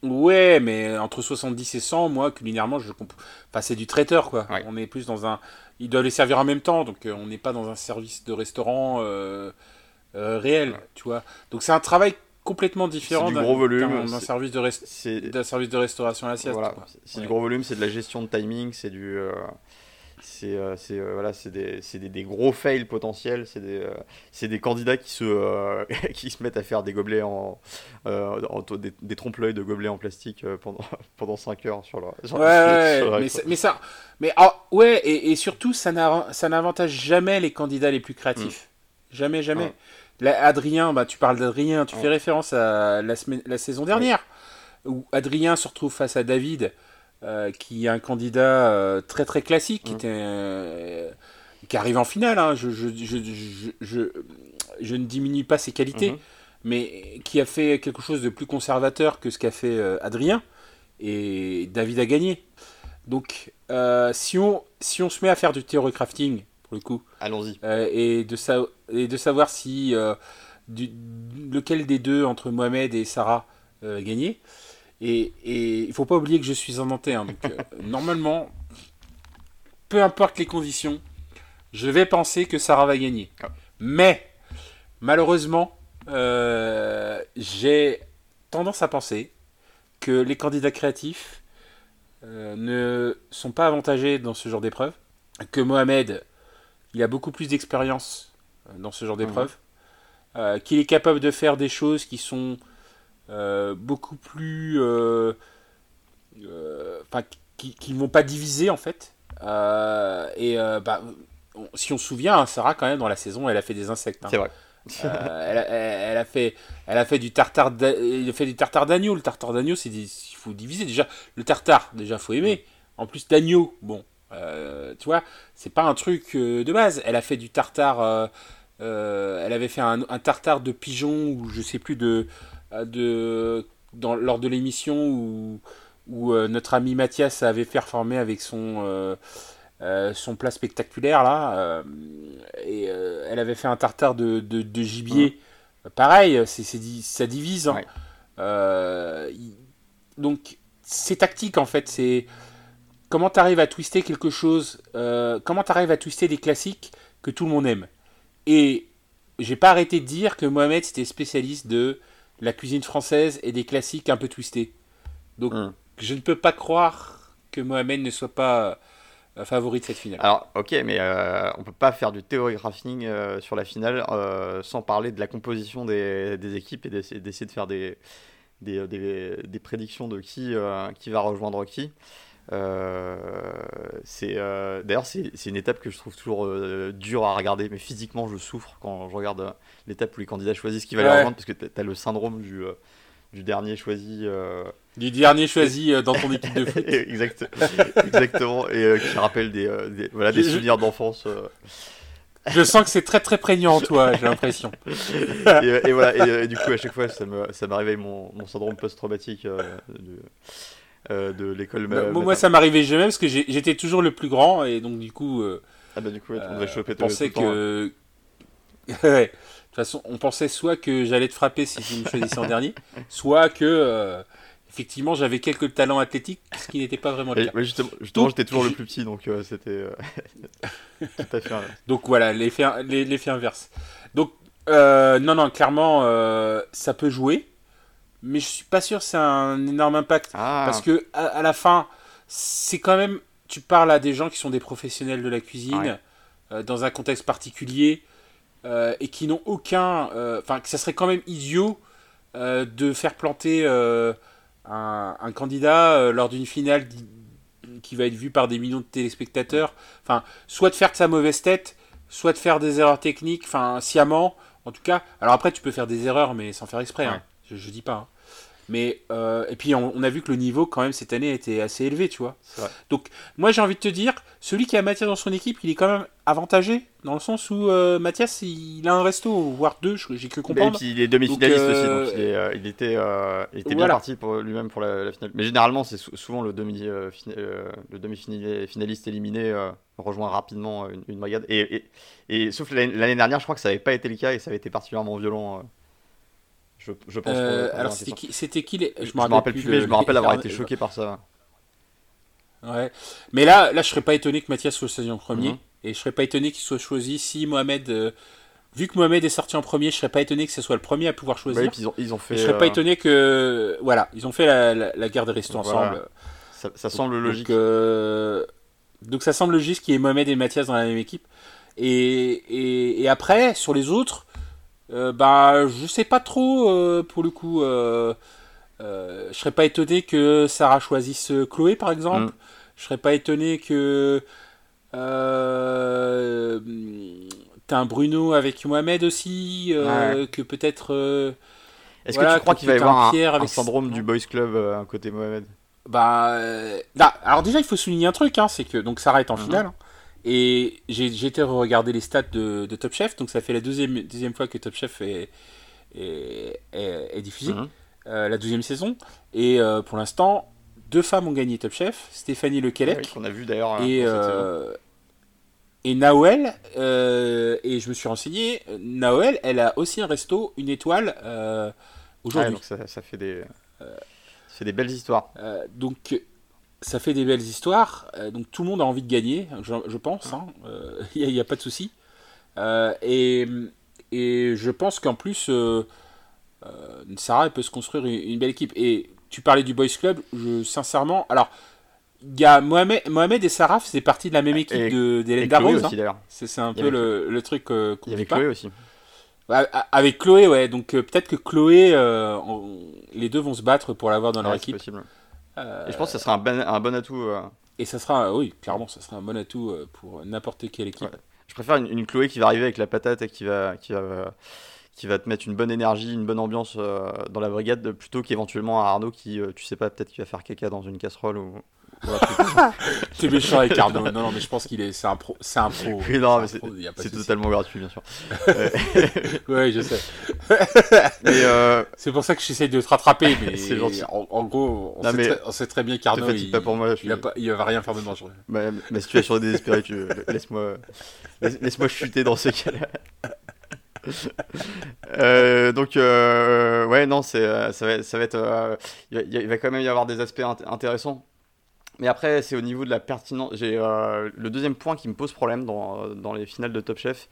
Ouais, mais entre 70 et 100, moi, culinairement, je comp... enfin, c'est du traiteur, quoi. Ouais. On est plus dans un. Ils doivent les servir en même temps, donc euh, on n'est pas dans un service de restaurant euh, euh, réel, tu vois. Donc c'est un travail complètement différent du d'un- service, de rest- service de restauration à la sieste. Voilà, c'est- Ouais. du gros volume, c'est de la gestion de timing, c'est du, c'est, euh, euh, voilà, c'est des, des, des gros fails potentiels, c'est des, euh, des candidats qui se, qui se mettent à faire des gobelets en, en- des, des trompe-l'œil de gobelets en plastique pendant, pendant 5 heures sur leur. sur- Ouais, ouais, sur leur mais, ça- mais ça, mais ah, ouais, et, et surtout, ça n'a- ça n'avantage jamais les candidats les plus créatifs. Jamais, jamais. Ouais. Là, Adrien, bah, tu parles d'Adrien, tu fais référence à la, semaine, la saison dernière, où Adrien se retrouve face à David, euh, qui est un candidat euh, très très classique, qui, Mm. était, euh, qui arrive en finale. hein. Je, je, je, je, je- je ne diminue pas ses qualités, Mhm. mais qui a fait quelque chose de plus conservateur que ce qu'a fait euh, Adrien. Et David a gagné. Donc, si, on, si on se met à faire du théorie crafting, pour le coup, Allons-y. et, de sa- et de savoir si du- lequel des deux entre Mohamed et Sarah a gagné. Et et il faut pas oublier que je suis un Nantais, hein, donc euh, normalement, peu importe les conditions, je vais penser que Sarah va gagner. Ah. Mais malheureusement, euh, j'ai tendance à penser que les candidats créatifs euh, ne sont pas avantagés dans ce genre d'épreuve, que Mohamed il a beaucoup plus d'expérience dans ce genre Mhm. d'épreuve, euh, qu'il est capable de faire des choses qui sont beaucoup plus, euh, euh, enfin, qui, qui ne vont pas diviser en fait. Euh, et euh, bah, on- si on se souvient, hein, Sarah quand même dans la saison, elle a fait des insectes. hein. C'est vrai. Euh, elle, a, elle- elle a fait, elle a fait du tartare, elle a fait du tartare d'agneau. Le tartare d'agneau, c'est il faut diviser déjà. Le tartare, déjà, faut aimer. En plus d'agneau, bon, euh, tu vois, c'est pas un truc euh, de base. Elle a fait du tartare. euh, euh, elle avait fait un, un tartare de pigeon ou je sais plus de, euh, de dans, lors de l'émission où, où euh, notre ami Mathias avait performé avec son euh, euh, son plat spectaculaire là et elle avait fait un tartare de, de, de gibier pareil c'est, ça divise hein. Ouais. Donc c'est tactique en fait c'est comment tu arrives à twister quelque chose euh, comment tu arrives à twister des classiques que tout le monde aime et j'ai pas arrêté de dire que Mohamed c'était spécialiste de la cuisine française et des classiques un peu twistés. Donc Hmm. je ne peux pas croire que Mohamed ne soit pas euh, favori de cette finale. Alors, ok, mais euh, on peut pas faire du théographing euh, sur la finale euh, sans parler de la composition des, des équipes et d'essayer de faire des, des, prédictions de qui, qui va rejoindre qui. Euh, c'est euh, d'ailleurs c'est une étape que je trouve toujours euh, dure à regarder, mais physiquement je souffre quand je regarde l'étape où les candidats choisissent qui va les Ouais. rejoindre parce que t'as as le syndrome du, du dernier choisi. euh, Du dernier choisi euh, dans ton équipe de foot. exact, exactement, et euh, qui rappelle des, des- voilà, des Je- souvenirs d'enfance. Je sens que c'est très très prégnant en toi, j'ai l'impression. et, et voilà, et, et du coup, à chaque fois, ça me, ça réveille mon, mon syndrome post-traumatique euh, de l'école. ma- Moi, moi, ça m'arrivait jamais parce que j'étais toujours le plus grand et donc du coup, euh, Ah bah, du coup, on euh, devrait choper on tout le pensait temps, hein. que. Ouais. De toute façon, on pensait soit que j'allais te frapper si tu me choisissais en dernier, soit que euh, effectivement j'avais quelques talents athlétiques, ce qui n'était pas vraiment le cas. ouais, justement, j'étais toujours le plus petit, donc euh, c'était euh, tout à fait. un- Donc voilà, l'effet inverse. Donc, euh, non, non, clairement, euh, ça peut jouer, mais je suis pas sûr que c'est un énorme impact. Ah, Parce que à, à la fin, c'est quand même. Tu parles à des gens qui sont des professionnels de la cuisine, Ouais. euh, dans un contexte particulier, euh, et qui n'ont aucun. euh, Enfin, que ça serait quand même idiot de faire planter un, un candidat lors d'une finale qui va être vue par des millions de téléspectateurs. Enfin, soit de faire de sa mauvaise tête, soit de faire des erreurs techniques, enfin, sciemment, en tout cas. Alors après, tu peux faire des erreurs, mais sans faire exprès, Ouais. hein. Je, je dis pas. hein. Mais, euh, et puis on, on a vu que le niveau, quand même, cette année était assez élevé, tu vois. vrai. Moi, j'ai envie de te dire, celui qui a Mathias dans son équipe, il est quand même avantagé, dans le sens où euh, Mathias, il a un resto, voire deux, j'ai cru Et comprendre. puis il est demi-finaliste Donc, aussi, donc il, est, euh, il était, il était bien parti pour lui-même pour la, la finale. Mais généralement, c'est sou- souvent le demi, fina- le demi-finaliste éliminé rejoint rapidement une, une brigade. Et, et, et sauf l'année l'année dernière, je crois que ça n'avait pas été le cas et ça avait été particulièrement violent. Euh, je, je pense. Euh, alors, c'était qui, c'était qui les... Je, me rappelle plus, mais je me rappelle avoir été choqué par ça. Ouais. Mais là, là, je serais pas étonné que Mathias soit choisi en premier. Mhm. Et je serais pas étonné qu'il soit choisi si Mohamed. euh, vu que Mohamed est sorti en premier, je serais pas étonné que ce soit le premier à pouvoir choisir. Ouais, et puis ils ont, ils ont fait. Et je serais pas euh, étonné que. Voilà, ils ont fait la, la, la guerre des restos Voilà. ensemble. ça, ça semble Donc, logique. euh, donc ça semble logique qu'il y ait Mohamed et Mathias dans la même équipe. Et, et, et après, sur les autres, euh, bah, je sais pas trop euh, pour le coup. Euh, euh, je serais pas étonné que Sarah choisisse Chloé par exemple. Mm. Je serais pas étonné que. Euh, T'as un Bruno avec Mohamed aussi. euh, Que peut-être. euh, Est-ce voilà, que tu crois qu'il va y avoir un syndrome du boys club euh, côté Mohamed? Bah, euh, là, alors déjà, il faut souligner un truc, hein, c'est que donc Sarah est en Mhm. finale. hein, et j'ai été regarder les stats de, de Top Chef, donc ça fait la deuxième, deuxième fois que Top Chef est, est, est- est diffusé, Mhm. euh, la deuxième saison. Et euh, pour l'instant, deux femmes ont gagné Top Chef, Stéphanie Lequelec Oui, qu'on a vu d'ailleurs. euh, et, euh, et Naoel. euh, et je me suis renseigné, Naoel, elle a aussi un resto, une étoile, Ouais, aujourd'hui. donc ça, ça fait des, ça fait des belles histoires. Donc, ça fait des belles histoires. Euh, donc, tout le monde a envie de gagner, je, je pense. Il n'y a, pas de souci. Euh, et, et je pense qu'en plus, euh, euh, Sarah elle peut se construire une, une belle équipe. Et tu parlais du Boys Club, je, sincèrement. Alors, il y a Mohamed, Mohamed et Sarah faisaient partie de la même équipe d'Hélène Darroze. hein. C'est c'est un peu le, le truc euh, qu'on Il y avait pas. Chloé aussi. Ouais, Avec Chloé, ouais. Donc, euh, peut-être que Chloé, euh, on- les deux vont se battre pour l'avoir dans leur Ouais, c'est équipe. possible. Euh, Et je pense que ça sera un bon, un bon atout. euh. Et ça sera, oui, clairement, ça sera un bon atout euh, pour n'importe quelle équipe. Ouais. Je préfère une, une Chloé qui va arriver avec la patate et qui va, qui va, qui va te mettre une bonne énergie, une bonne ambiance dans la brigade, plutôt qu'éventuellement un Arnaud qui, tu sais pas, peut-être qu'il va faire caca dans une casserole ou. C'est méchant avec Arnaud. Non, non, mais je pense qu'il est, c'est un pro, c'est un pro. Oui, non, mais c'est- totalement gratuit, bien sûr. Ouais, je sais. Mais euh, C'est pour ça que j'essaye de te rattraper, mais C'est gentil. En, en gros, on Non, sait, très, on sait très bien qu'Arnaud, il, pas pour moi. Je il, a pas, il va rien faire de dangereux. ma, ma situation est désespérée. Tu... Laisse-moi laisse, laisse-moi chuter dans ce cas-là. Euh, donc euh, ouais non c'est ça va, ça va être euh, il, va, il va quand même y avoir des aspects int- intéressants mais après c'est au niveau de la pertinence. J'ai euh, le deuxième point qui me pose problème dans, dans les finales de Top Chef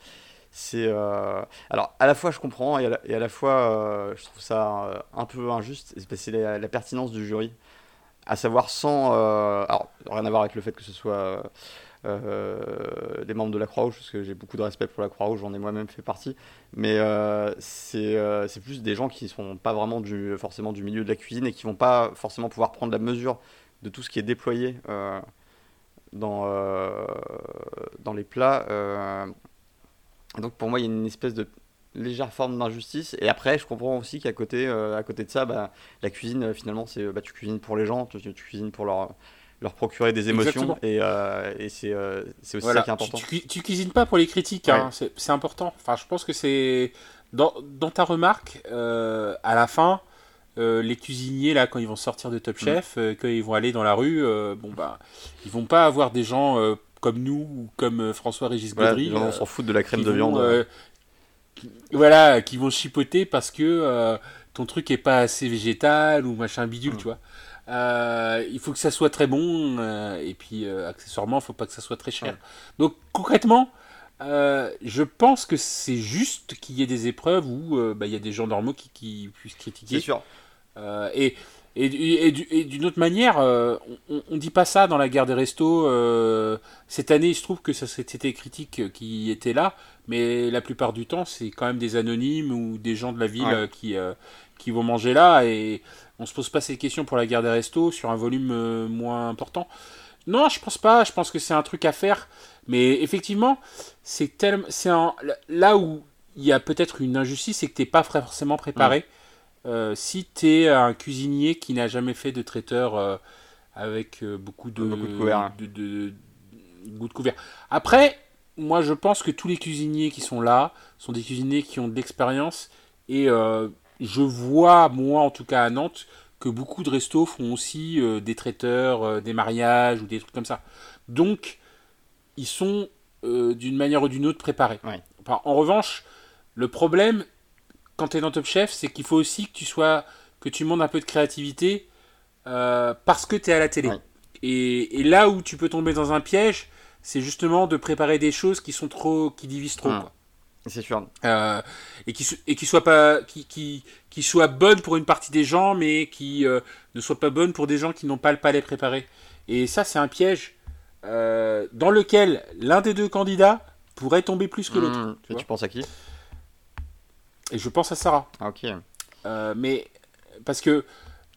c'est alors à la fois je comprends et à la, fois je trouve ça un peu injuste. C'est la, pertinence du jury. À savoir sans alors rien à voir avec le fait que ce soit euh, des membres de la Croix-Rouge, parce que j'ai beaucoup de respect pour la Croix-Rouge, j'en ai moi-même fait partie. Mais euh, euh, c'est plus des gens qui ne sont pas vraiment du, forcément du milieu de la cuisine et qui vont pas forcément pouvoir prendre la mesure de tout ce qui est déployé dans, dans les plats. donc pour moi, il y a une espèce de légère forme d'injustice. Et après, je comprends aussi qu'à côté, à côté de ça, bah, la cuisine, finalement, c'est bah, tu cuisines pour les gens, tu, tu cuisines pour leur leur procurer des émotions et, euh, et c'est euh, aussi ça qui est important. Tu, cuisines pas pour les critiques, hein, c'est important. Enfin, je pense que c'est dans, dans, ta remarque euh, à la fin. Les cuisiniers là quand ils vont sortir de Top mm. Chef, quand ils vont aller dans la rue, bon bah ils vont pas avoir des gens comme nous ou comme François Régis Gaudry. on s'en fout de la crème de viande. voilà, qui vont chipoter parce que ton truc est pas assez végétal ou machin bidule, mm. tu vois. Euh, il faut que ça soit très bon euh, et puis euh, accessoirement, il faut pas que ça soit très cher. Donc concrètement, je pense que c'est juste qu'il y ait des épreuves où bah, il y a des gens normaux qui, puissent critiquer. C'est sûr. Et et, et d'une autre manière, on, ne dit pas ça dans la guerre des restos. cette année, il se trouve que c'était des critiques qui étaient là, mais la plupart du temps, c'est quand même des anonymes ou des gens de la ville qui, qui vont manger là. Et on se pose pas ces questions pour la guerre des restos sur un volume euh, moins important. Non, je pense pas. Je pense que c'est un truc à faire. Mais effectivement, c'est tellement, c'est là où il y a peut-être une injustice, c'est que t'es pas forcément préparé. Euh, si tu es un cuisinier qui n'a jamais fait de traiteur euh, avec beaucoup de, beaucoup de, couverts. De, de, goût de couvert. Après, moi je pense que tous les cuisiniers qui sont là sont des cuisiniers qui ont de l'expérience et je vois, moi en tout cas à Nantes, que beaucoup de restos font aussi euh, des traiteurs, euh, des mariages ou des trucs comme ça. Donc, ils sont euh, d'une manière ou d'une autre préparés. en revanche, le problème, quand tu es dans Top Chef, c'est qu'il faut aussi que tu sois, que tu montes un peu de créativité parce que tu es à la télé. Et, là où tu peux tomber dans un piège, c'est justement de préparer des choses qui sont trop, qui divisent trop. Quoi. C'est sûr. Euh, et qui et qui soit pas qui, qui, qui soit bonne pour une partie des gens, mais qui euh, ne soit pas bonne pour des gens qui n'ont pas le palais préparé. Et ça, c'est un piège euh, dans lequel l'un des deux candidats pourrait tomber plus que l'autre. Mmh. tu, penses à qui? Et je pense à Sarah. Ah, ok. mais parce que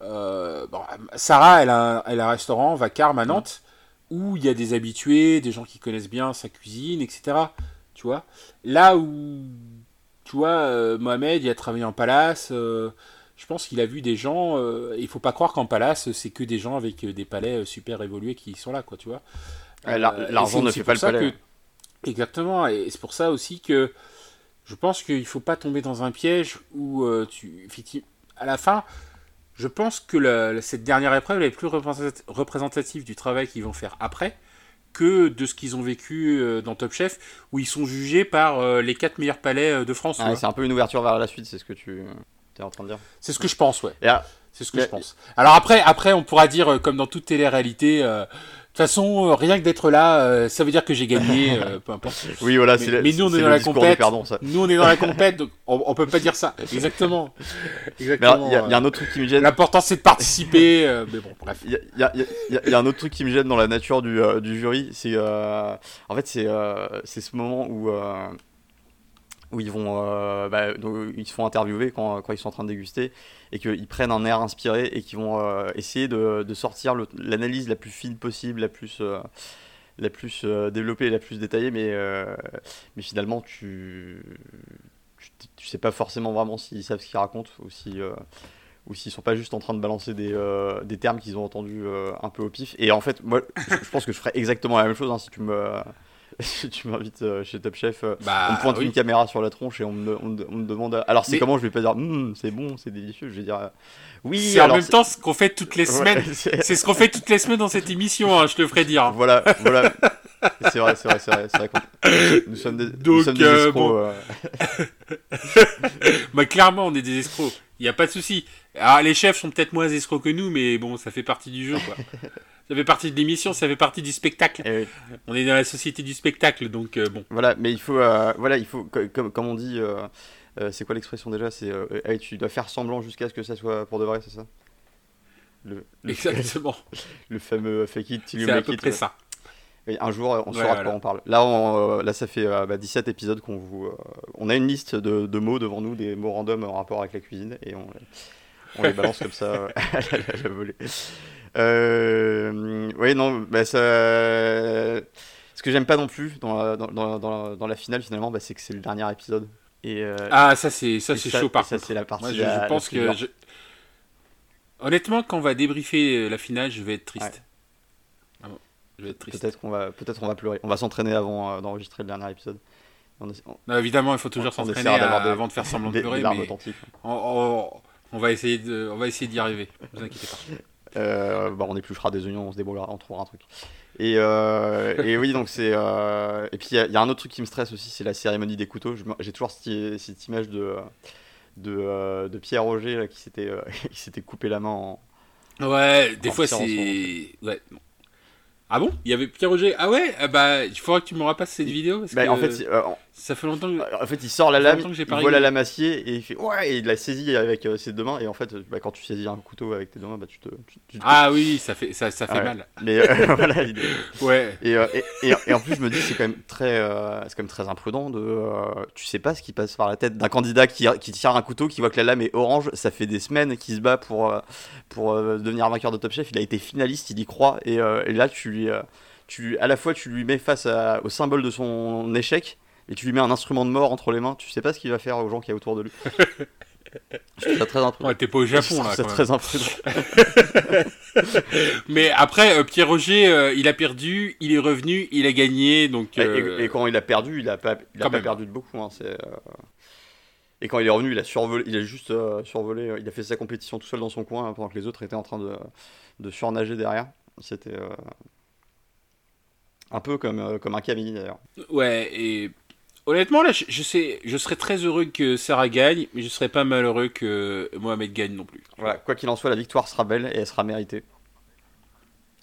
bon, Sarah, elle a, elle a un restaurant, Vacarme à Nantes, où il y a des habitués, des gens qui connaissent bien sa cuisine, etc. Tu vois? Là où, tu vois, euh, Mohamed, il a travaillé en palace. Euh, je pense qu'il a vu des gens. Euh, il faut pas croire qu'en palace, c'est que des gens avec des palais super évolués qui sont là, quoi, tu vois? L'argent ne fait pas le palais. Exactement. Et c'est pour ça aussi que je pense qu'il faut pas tomber dans un piège où tu. À la fin, je pense que cette dernière épreuve est plus représentative du travail qu'ils vont faire après que de ce qu'ils ont vécu euh, dans Top Chef, où ils sont jugés par euh, les quatre meilleurs palais euh, de France. c'est un peu une ouverture vers la suite, c'est ce que tu es en train de dire. C'est ce que je pense, ouais. C'est ce que je pense. Alors après, après, on pourra dire, comme dans toute télé-réalité, façon, rien que d'être là, ça veut dire que j'ai gagné, peu importe. Oui, voilà, mais, mais nous, on est, dans la compète. Nous, on est dans la compète, donc on, on, peut pas dire ça. Exactement. Exactement. Il y, a un autre truc qui me gêne. L'important, c'est de participer. mais bon, bref. Il y, y, a un autre truc qui me gêne dans la nature du, du jury. C'est, euh, en fait, c'est, c'est ce moment où où ils vont euh, bah, ils se font interviewer quand, ils sont en train de déguster et qu'ils prennent un air inspiré et qu'ils vont euh, essayer de, sortir l'analyse la plus fine possible, la plus, euh, la plus développée, la plus détaillée, mais, finalement tu, tu, tu, sais pas forcément vraiment s'ils savent ce qu'ils racontent ou si ou s'ils sont pas juste en train de balancer des, des termes qu'ils ont entendus un peu au pif. Et en fait, moi, je, pense que je ferais exactement la même chose hein, si tu me si tu m'invites euh, chez Top Chef, euh, bah, on me pointe une caméra sur la tronche et on me, on me, demande. Alors c'est comment Je vais pas dire hum, c'est bon, c'est délicieux. Je vais dire euh, oui. C'est en même temps ce qu'on fait toutes les semaines. c'est ce qu'on fait toutes les semaines dans cette émission. Hein, je te ferai dire. Voilà, voilà. c'est vrai, c'est vrai, c'est vrai. vrai nous sommes des, nous sommes des escrocs. bah clairement, on est des escrocs. Il n'y a pas de souci. Alors, les chefs sont peut-être moins escrocs que nous, mais bon, ça fait partie du jeu, quoi. ça fait partie de l'émission, ça fait partie du spectacle. Eh oui. On est dans la société du spectacle, donc euh, bon. Voilà, mais il faut, euh, voilà, il faut, co- comme, comme on dit, euh, c'est quoi l'expression déjà C'est, hey, tu dois faire semblant jusqu'à ce que ça soit pour de vrai, c'est ça? Le, le, Exactement. le fameux fake it till you C'est à make peu it. près ça. Oui, un jour, on Ouais, saura de quoi on parle. Là, on, là ça fait bah, 17 épisodes qu'on vous. on a une liste de, de mots devant nous, des mots random en rapport avec la cuisine, et on, on les balance comme ça à la, la volée. Euh, oui, non, bah, ça. Ce que j'aime pas non plus dans la, dans, dans- dans la- finale, finalement, bah, c'est que c'est le dernier épisode. Et, euh, Ah, ça c'est ça c'est ça- chaud par ça, contre. c'est la partie. Moi, je, la- je la pense que. je- Honnêtement, quand on va débriefer euh, la finale, je vais être triste. Ah bon, je vais être triste. Peut-être qu'on va, peut-être on va pleurer. On va s'entraîner avant euh, d'enregistrer le dernier épisode. On, essa- on- Non, évidemment, il faut toujours s'entraîner avant de faire semblant de pleurer, des larmes mais authentiques. On, va essayer de, on va essayer d'y arriver. Ne vous inquiétez pas. Euh, bah, on épluchera des oignons, on se débrouillera, on trouvera un truc. Et, euh, et oui, donc c'est. euh, Et puis il y, a- il y a un autre truc qui me stresse aussi, c'est la cérémonie des couteaux. J'ai toujours cette, cette image de, de, de Pierre Roger là, qui s'était qui s'était coupé la main en. Ouais, des fois c'est. Ouais. Ah bon? Il y avait Pierre Roger? Ah ouais? Ah Bah, il faudra que tu me repasses cette vidéo parce Bah, que en fait, ça fait longtemps que. en fait, il sort la lame, il voit la lame acier et il fait ouais, et il la saisit avec euh, ses deux mains. Et en fait, bah, quand tu saisis un couteau avec tes deux mains, bah, tu te. tu- tu te- Ah oui, ça fait, ça, ça fait Ouais. mal. Mais euh, voilà, l'idée. Ouais. Et, euh, et, et- et en plus, je me dis, c'est quand même très, c'est quand même très imprudent de. tu sais pas ce qui passe par la tête d'un candidat qui, qui tire un couteau, qui voit que la lame est orange. Ça fait des semaines qu'il se bat pour, pour devenir vainqueur de Top Chef. Il a été finaliste, il y croit. Et, et là, tu lui, tu, à la fois, tu lui mets face à- au symbole de son échec. Et tu lui mets un instrument de mort entre les mains. Tu sais pas ce qu'il va faire aux gens qui y a autour de lui. je trouve ça très imprudent. Ouais, t'es pas au Japon là. C'est très imprudent. Mais après, euh, Pierre Roger, euh, il a perdu, il est revenu, il a gagné, donc. Et- euh, Et, et quand il a perdu, il a pas, il a pas perdu de beaucoup. hein, c'est, euh, Et quand il est revenu, il a survolé, il a juste euh, survolé, il a fait sa compétition tout seul dans son coin hein, pendant que les autres étaient en train de, de surnager derrière. C'était euh, un peu comme, euh, comme un Camille d'ailleurs. Ouais, et honnêtement, là, je, je sais, je serais très heureux que Sarah gagne, mais je serais pas malheureux que Mohamed gagne non plus. Voilà, quoi qu'il en soit, la victoire sera belle et elle sera méritée.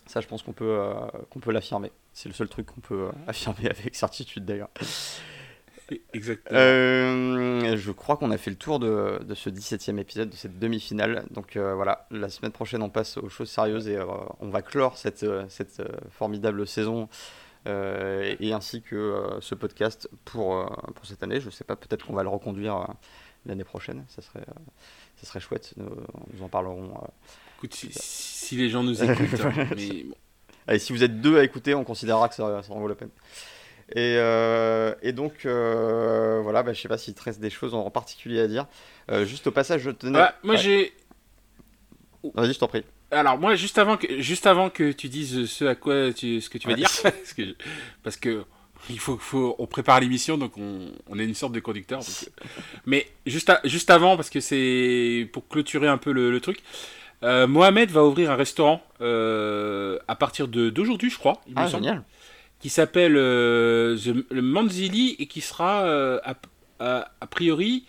Ça, je pense qu'on peut, euh, qu'on peut l'affirmer. C'est le seul truc qu'on peut euh, affirmer avec certitude d'ailleurs. Exactement. Euh, je crois qu'on a fait le tour de, de ce 17e épisode, de cette demi-finale. Donc euh, voilà, la semaine prochaine, on passe aux choses sérieuses et euh, on va clore cette, cette formidable saison euh, et ainsi que euh, ce podcast pour, euh, pour cette année. Je sais pas, peut-être qu'on va le reconduire l'année prochaine. Ça serait, ça serait chouette. Nous, nous en parlerons. Écoute, si, si les gens nous écoutent, hein, mais bon. Allez, si vous êtes deux à écouter, on considérera que ça, ça en vaut la peine. Et, euh, et donc, euh, voilà, bah, je sais pas s'il te reste des choses en particulier à dire. Euh, juste au passage, je tenais. Ah, moi Ouais. j'ai. Vas-y, je t'en prie. Alors moi, juste avant que, juste avant que tu dises ce à quoi tu, ce que tu vas dire, parce que, parce que il faut, faut, on prépare l'émission, donc on, on est une sorte de conducteur. donc, euh, mais juste, à- juste avant, parce que c'est pour clôturer un peu le, le truc. euh, Mohamed va ouvrir un restaurant euh, à partir d'aujourd'hui, je crois, il me Ah, semble, génial. qui s'appelle euh, The- le Manzili et qui sera a, a- a priori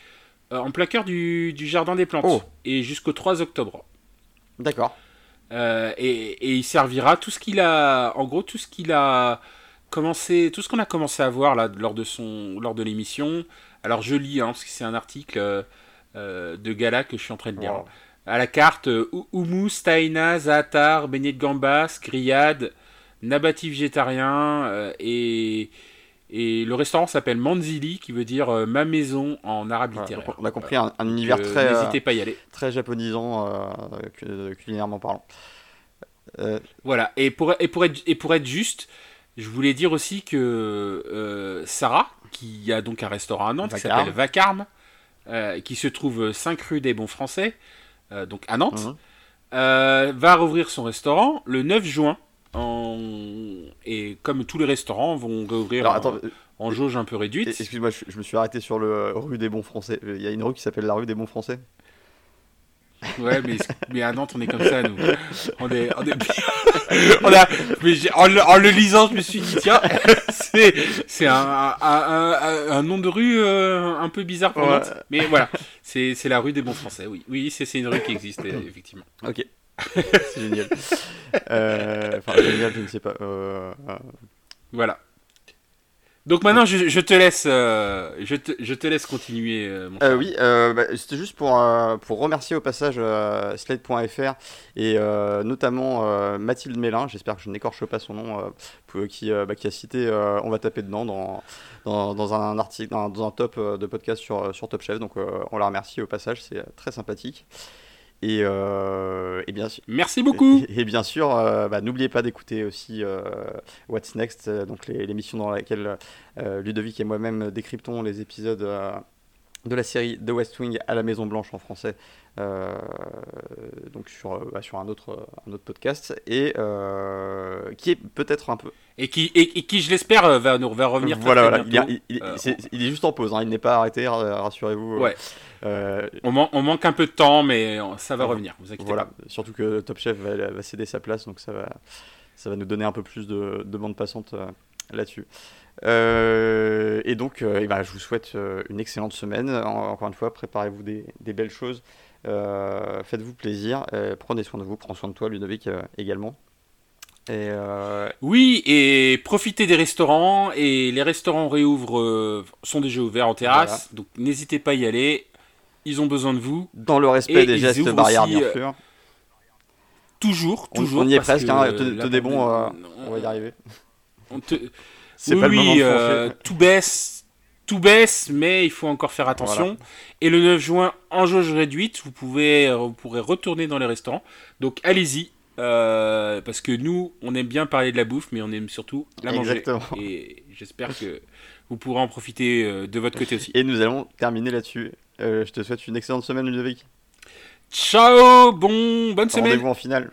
en plein cœur du, du jardin des plantes Oh. et jusqu'au 3 octobre. D'accord. Euh, et, et il servira tout ce qu'il a, en gros, tout ce qu'il a commencé, tout ce qu'on a commencé à voir là lors de son, lors de l'émission. Alors je lis, hein, parce que c'est un article euh, euh, de gala que je suis en train de lire. Wow. À la carte, houmous, taïna, zaatar, beignet de gambas, grillade, nabati végétarien euh, et et le restaurant s'appelle Manzili, qui veut dire euh, ma maison en arabe littéraire. on a compris un, un univers Euh, très, euh, N'hésitez pas à y aller. très japonisant, euh, cu- culinairement parlant. Voilà, et pour, et pour, être, et pour être juste, je voulais dire aussi que Sarah, qui a donc un restaurant à Nantes, qui s'appelle Vacarme, qui se trouve 5 rue des Bons Français, donc à Nantes, Mhm. va rouvrir son restaurant le 9 juin. En... Et comme tous les restaurants vont réouvrir alors en, attends, euh, en jauge un peu réduite. excuse-moi, je, je me suis arrêté sur le euh, rue des Bons Français. Il y a une rue qui s'appelle la rue des Bons Français. Ouais, mais, mais à Nantes, on est comme ça, nous. On est. On, est... on a... mais en, le, en, le, lisant, je me suis dit, tiens, c'est un, un, un, un, nom de rue euh, un peu bizarre pour ouais. Nantes. Mais voilà, c'est la rue des bons Français, oui. Oui, c'est une rue qui existe, effectivement. Ok. c'est génial. Euh, enfin, génial, je ne sais pas. Euh, voilà. Donc maintenant, je, je te laisse, euh, je, te, je, te, laisse continuer. Euh, mon euh, oui, bah, c'était juste pour, pour remercier au passage Slate.fr et notamment Mathilde Mélin, j'espère que je n'écorche pas son nom, qui, bah, qui a cité On va taper dedans dans, dans, dans un article, dans, dans, un top de podcast sur, sur Top Chef. Donc on la remercie au passage, c'est très sympathique. Et, euh, et, bien sûr. Merci beaucoup. Et, et bien sûr, euh, bah, n'oubliez pas d'écouter aussi euh, What's Next, donc l'émission dans laquelle Ludovic et moi-même décryptons les épisodes de la série The West Wing à la Maison Blanche en français, donc sur, bah, sur un, autre, un autre podcast, et qui est peut-être un peu. Et qui, et, qui je l'espère, va, nous, va revenir voilà, voilà. Il, il, est, il, est, juste en pause, hein. il n'est pas arrêté, rassurez-vous. Ouais. Euh, on, man on, manque un peu de temps, mais ça va revenir. Vous inquiétez voilà. pas. Surtout que Top Chef va, va, céder sa place, donc ça va, ça va nous donner un peu plus de, de bande passante euh, là-dessus. Euh, et donc, et ben, je vous souhaite une excellente semaine. En, encore une fois, préparez-vous des, des, belles choses. Faites-vous plaisir. prenez soin de vous. Prends soin de toi, Ludovic, également. Et Oui, et profitez des restaurants. Et les restaurants réouvrent, sont déjà ouverts en terrasse. Voilà. Donc n'hésitez pas à y aller ils ont besoin de vous. Dans le respect des gestes barrières, bien euh, sûr. Toujours, toujours. On, y est presque, hein, te, euh, on va y arriver. C'est oui, pas le moment de euh, tout baisse, tout baisse, mais il faut encore faire attention. Voilà. Et le 9 juin, en jauge réduite, vous, pouvez, vous pourrez retourner dans les restaurants. Donc allez-y, euh, parce que nous, on aime bien parler de la bouffe, mais on aime surtout la manger. Exactement. Et j'espère que vous pourrez en profiter de votre côté aussi. Et nous allons terminer là-dessus. Euh, je te souhaite une excellente semaine, Ludovic. Ciao, bon, bonne semaine. Rendez-vous en finale.